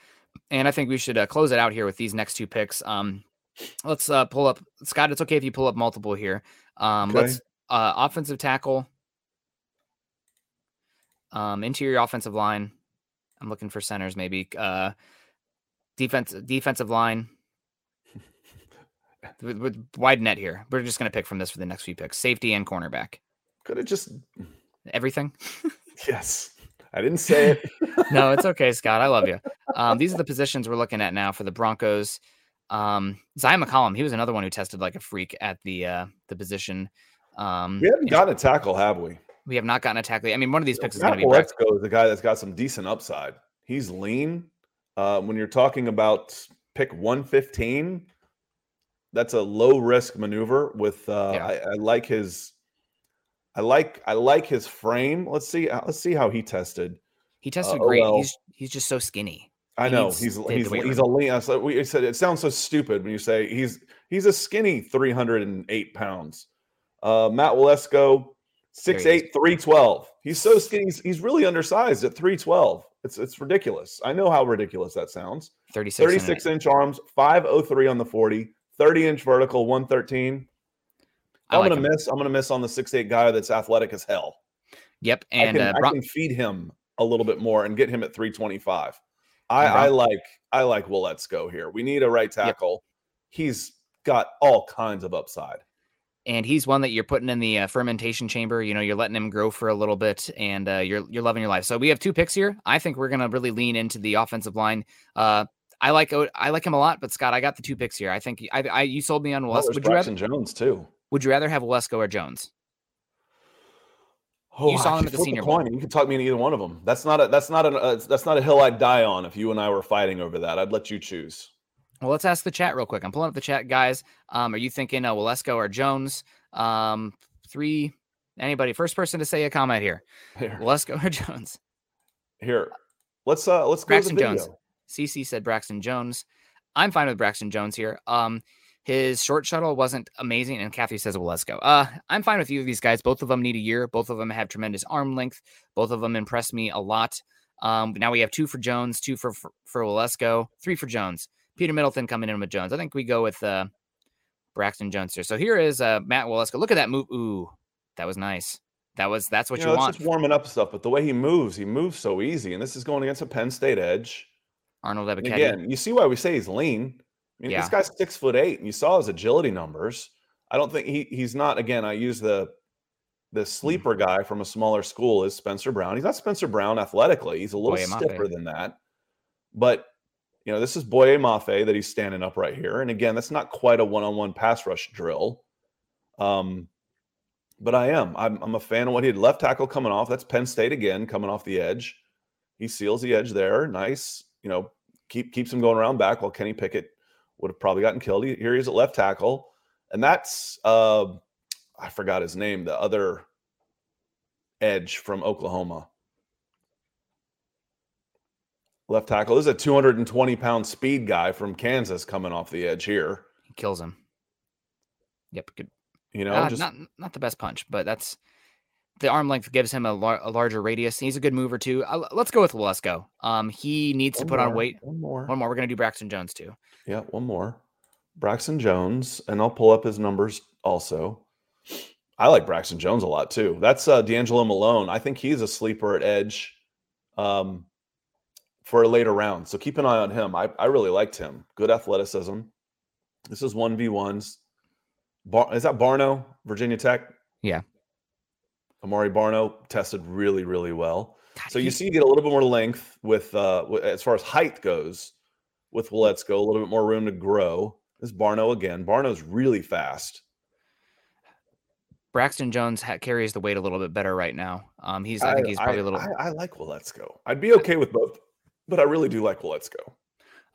And I think we should uh, close it out here with these next two picks. Um, let's uh, pull up Scott. It's okay if you pull up multiple here. Um, Okay. Let's uh, offensive tackle, um, interior offensive line. I'm looking for centers, maybe. Uh, defense, defensive line. with, with wide net here. We're just going to pick from this for the next few picks: safety and cornerback. Could have just Everything. yes. I didn't say it. no, it's okay, Scott. I love you. Um, these are the positions we're looking at now for the Broncos. Um, Zyon McCollum, he was another one who tested like a freak at the uh, the position. Um, we haven't gotten a tackle, have we? We have not gotten a tackle. I mean, one of these picks is going to be Waletzko is the guy that's got some decent upside. He's lean. Uh, when you're talking about pick 115, that's a low risk maneuver. With uh, Yeah. I, I like his, I like I like his frame. Let's see. uh, Let's see how he tested. He tested oh, great. well. He's he's just so skinny. I He know he's he's he's a lean. We said it sounds so stupid when you say he's he's a skinny 308 pounds. Uh, Matt Waletzko, There he 6'8", 312. He's so skinny. He's, he's really undersized at 312. It's it's ridiculous. I know how ridiculous that sounds. 36. 36 inch arms, 503 on the 40, 30 inch vertical, 113. I I'm like gonna him. miss. I'm gonna miss on the 6'8 guy that's athletic as hell. Yep. I And can, uh, I can feed him a little bit more and get him at 325. I, And I like I like well let's go here. We need a right tackle. He's got all kinds of upside. And he's one that you're putting in the uh, fermentation chamber. You know, you're letting him grow for a little bit, and uh, you're you're loving your life. So we have two picks here. I think we're gonna really lean into the offensive line. Uh, I like I like him a lot, but Scott, I got the two picks here. I think I, I you sold me on Oh, Wes. there's Would you rather Jones too. Would you rather have Wesco or Jones? Oh, You saw him at the Senior Bowl. You can talk me into either one of them. That's not a that's not a uh, that's not a hill I'd die on if you and I were fighting over that. I'd let you choose. Well, let's ask the chat real quick. I'm pulling up the chat, guys. Um, are you thinking uh, Waletzko or Jones? Um, three. Anybody? First person to say a comment here. Here, Waletzko or Jones? here. Let's uh let's go to the Braxton video. Jones. CC said Braxton Jones. I'm fine with Braxton Jones here. Um, his short shuttle wasn't amazing, and Kathy says, "Well, let's go." Uh, I'm fine with either of these guys. Both of them need a year. Both of them have tremendous arm length. Both of them impress me a lot. Um, now we have two for Jones, two for for, for Waletzko, three for Jones. Peter Middleton coming in with Jones. I think we go with uh, Braxton Jones here. So here is uh, Matt Waletzko. Look at that move. Ooh, that was nice. That was that's what you you, know, it's want. just warming up stuff, but the way he moves, he moves so easy, and this is going against a Penn State edge. Arnold again, you see why we say he's lean. I mean, Yeah. this guy's six foot eight, and you saw his agility numbers. I don't think he he's not. Again, I use the the sleeper guy from a smaller school is Spencer Brown. He's not Spencer Brown athletically. He's a little Mafe. stiffer than that. But you know, this is Boye Mafe that he's standing up right here. And again, that's not quite a one-on-one pass rush drill. Um, but I am. I'm, I'm a fan of what he did. Left tackle coming off. That's Penn State again, coming off the edge. He seals the edge there. Nice. You know, keep keeps him going around back while Kenny Pickett would have probably gotten killed. He- Here he's at left tackle. And that's uh I forgot his name, the other edge from Oklahoma. Left tackle. This is a 220 pound speed guy from Kansas coming off the edge here. He kills him. Yep. Good. You know, Uh, just not not the best punch, but that's the arm length gives him a, lar- a larger radius. He's a good mover too. Uh, let's go with Waletzko. Um, he needs to one put on weight. One more. One more. We're gonna do Braxton Jones too. Yeah, one more. Braxton Jones, and I'll pull up his numbers also. I like Braxton Jones a lot too. That's uh, DeAngelo Malone. I think he's a sleeper at edge um, for a later round. So keep an eye on him. I, I really liked him. Good athleticism. This is one v ones. Bar- is that Barno, Virginia Tech? Yeah. Amaré Barno tested really, really well. God, So you see, you get a little bit more length with, uh, as far as height goes, with Let's Go, a little bit more room to grow. This is Barno again. Barno's really fast. Braxton Jones ha- carries the weight a little bit better right now. Um, he's I, think he's probably a little I, I like Waletzko. I'd be okay with both, but I really do like Waletzko.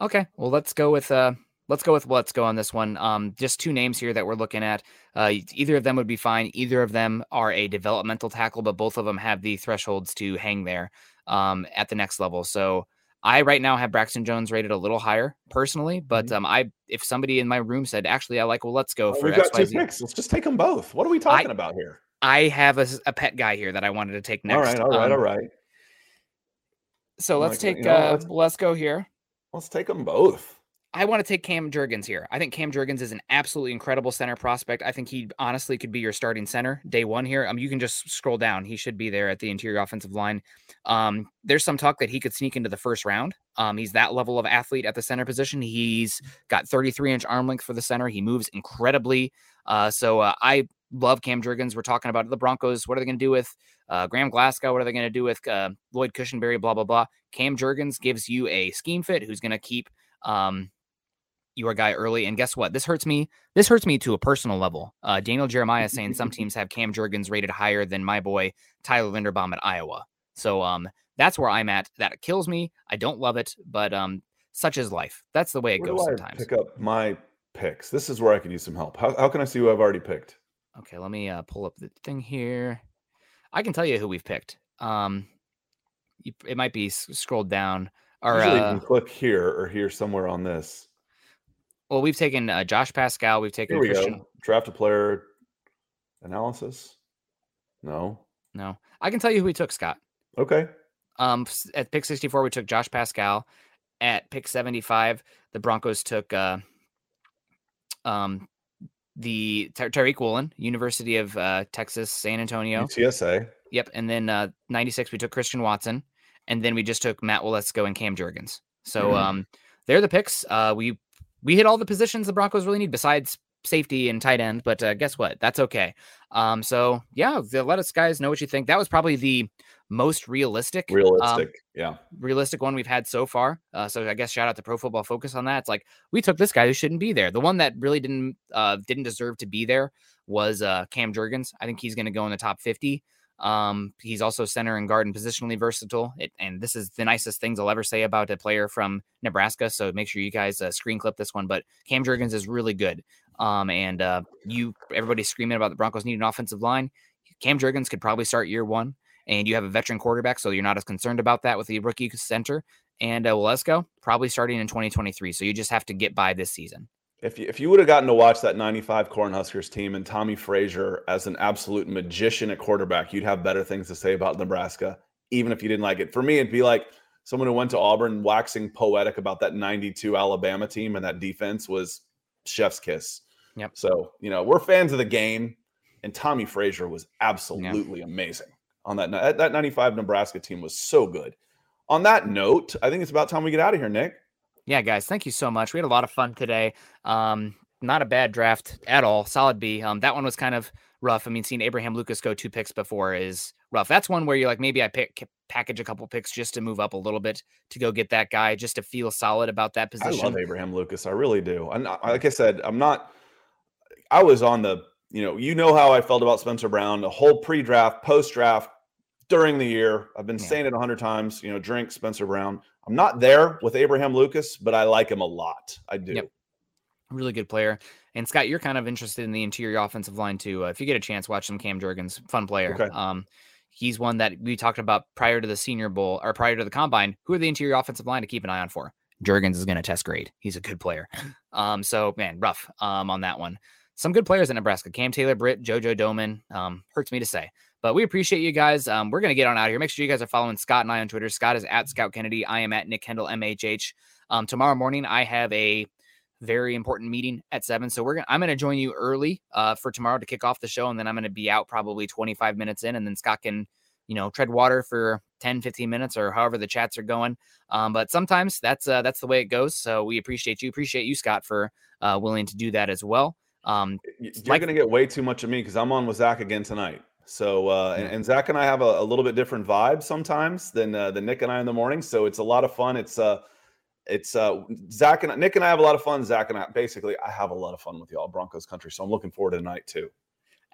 Okay, well let's go with uh let's go with let's go on this one. Um, just two names here that we're looking at. Uh, either of them would be fine. Either of them are a developmental tackle, but both of them have the thresholds to hang there um, at the next level. So I right now have Braxton Jones rated a little higher personally, but um, I if somebody in my room said actually I like well let's go Well, for we've got two picks. Let's just take them both. What are we talking about here? I have a, a, pet guy here that I wanted to take next. All right, all right, Um, all right. So let's Like, you take know, uh, let's- let's go here. Let's take them both. I want to take Cam Jurgens here. I think Cam Jurgens is an absolutely incredible center prospect. I think he honestly could be your starting center day one here. Um, you can just scroll down. He should be there at the interior offensive line. Um, there's some talk that he could sneak into the first round. Um, he's that level of athlete at the center position. He's got 33 inch arm length for the center. He moves incredibly. Uh, so uh, I love Cam Jurgens. We're talking about the Broncos. What are they going to do with uh, Graham Glasgow? What are they going to do with uh, Lloyd Cushenberry? Blah blah blah. Cam Jurgens gives you a scheme fit who's going to keep um, your guy early. And guess what? This hurts me. This hurts me to a personal level. Uh, Daniel Jeremiah saying some teams have Cam Jurgens rated higher than my boy Tyler Linderbaum at Iowa. So um, that's where I'm at. That kills me. I don't love it, but um, such is life. That's the way it Where goes sometimes. pick up my picks? This is where I could use some help. How, how can I see who I've already picked? Okay, let me uh, pull up the thing here. I can tell you who we've picked. Um, you, it might be scrolled down. Or Usually you uh, can click here or here somewhere on this. well, we've taken uh, Josh Paschal. We've taken Here we Christian. go. Draft a player analysis. No. No, I can tell you who we took, Scott. Okay. Um, at pick 64, we took Josh Paschal. At pick 75, the Broncos took uh, um, the Ty- Tariq Woolen, University of uh, Texas, San Antonio. UTSA. Yep. And then uh, 96, we took Christian Watson. And then we just took Matt Waletzko and Cam Jurgens. So Mhm. um, they're the picks. Uh, we we hit all the positions the Broncos really need besides safety and tight end. But uh, guess what? That's okay. Um, so yeah, let us guys know what you think. That was probably the most realistic, um, Realistic. yeah. realistic one we've had so far. Uh, so I guess shout out to Pro Football Focus on that. It's like we took this guy who shouldn't be there. The one that really didn't uh, didn't deserve to be there was uh, Cam Jurgens. I think he's going to go in the top fifty. Um, he's also center and guard and positionally versatile. It, and this is the nicest things I'll ever say about a player from Nebraska. So make sure you guys uh, screen clip this one. But Cam Jurgens is really good. Um, and uh, you everybody's screaming about the Broncos need an offensive line. Cam Jurgens could probably start year one and you have a veteran quarterback, so you're not as concerned about that with the rookie center. And uh, Waletzko probably starting in 2023, so you just have to get by this season. If you, if you would have gotten to watch that 95 Cornhuskers team and Tommie Frazier as an absolute magician at quarterback, you'd have better things to say about Nebraska, even if you didn't like it. For me, it'd be like someone who went to Auburn waxing poetic about that 92 Alabama team and that defense was chef's kiss. Yep. So, you know, we're fans of the game, and Tommie Frazier was absolutely amazing on that. That that 95 Nebraska team was so good. On that note, I think it's about time we get out of here, Nick. Yeah, guys, thank you so much. We had a lot of fun today. Um, not a bad draft at all. Solid B. Um, that one was kind of rough. I mean, seeing Abraham Lucas go two picks before is rough. That's one where you're like, maybe I pick package a couple picks just to move up a little bit to go get that guy, just to feel solid about that position. I love Abraham Lucas. I really do. And like I said, I'm not. I was on the. You know, you know how I felt about Spencer Brown. The whole pre-draft, post-draft, during the year. I've been Yeah. saying it a hundred times. You know, drink Spencer Brown. I'm not there with Abraham Lucas, but I like him a lot. I do. Yep. really good player. And Scott, you're kind of interested in the interior offensive line too. Uh, if you get a chance, watch some Cam Jurgens, fun player. Okay. Um, he's one that we talked about prior to the Senior Bowl or prior to the Combine. Who are the interior offensive line to keep an eye on for? Jurgens is going to test grade. He's a good player. Um, so man, rough um, on that one. Some good players in Nebraska. Cam Taylor, Britt, JoJo Domann. Um, hurts me to say. But we appreciate you guys. Um, we're going to get on out of here. Make sure you guys are following Scott and I on Twitter. Scott is at Scout Kennedy. I am at Nick Kendall MHH. Um, tomorrow morning, I have a very important meeting at seven. So we're gonna I'm gonna join you early uh for tomorrow to kick off the show, and then I'm gonna be out probably 25 minutes in, and then Scott can, you know, tread water for 10, 15 minutes or however the chats are going. Um, but sometimes that's uh, that's the way it goes. So we appreciate you. Appreciate you, Scott, for uh, willing to do that as well. Um, you're like, going to get way too much of me because I'm on with Zach again tonight. So uh, and, and, Zach and I have a, a, little bit different vibe sometimes than uh, than Nick and I in the morning. So it's a lot of fun. It's uh it's uh Zach and Nick and I have a lot of fun. Zach and I basically I have a lot of fun with y'all Broncos country. So I'm looking forward to tonight too.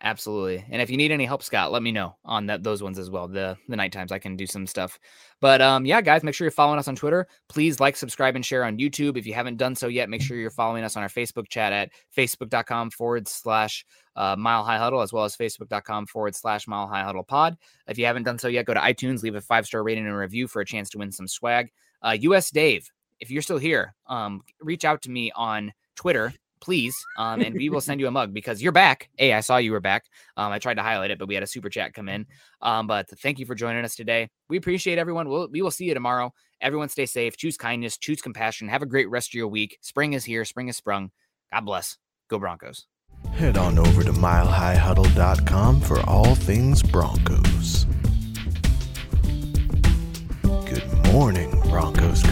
Absolutely. And if you need any help, Scott, let me know on that those ones as well. The the night times I can do some stuff. But um, yeah, guys, make sure you're following us on Twitter. Please like, subscribe, and share on YouTube. If you haven't done so yet, make sure you're following us on our Facebook chat at facebook.com forward slash uh, mile high huddle, as well as facebook.com forward slash mile high huddle pod. If you haven't done so yet, go to iTunes, leave a five star rating and review for a chance to win some swag. Uh, US Dave, if you're still here, um, reach out to me on Twitter please. Um, and we will send you a mug because you're back. Hey, I saw you were back. Um, I tried to highlight it, but we had a super chat come in. Um, but thank you for joining us today. We appreciate everyone. We'll, we will see you tomorrow. Everyone stay safe, choose kindness, choose compassion. Have a great rest of your week. Spring is here, spring is sprung. God bless. Go Broncos. Head on over to milehighhuddle.com for all things Broncos. Good morning, Broncos.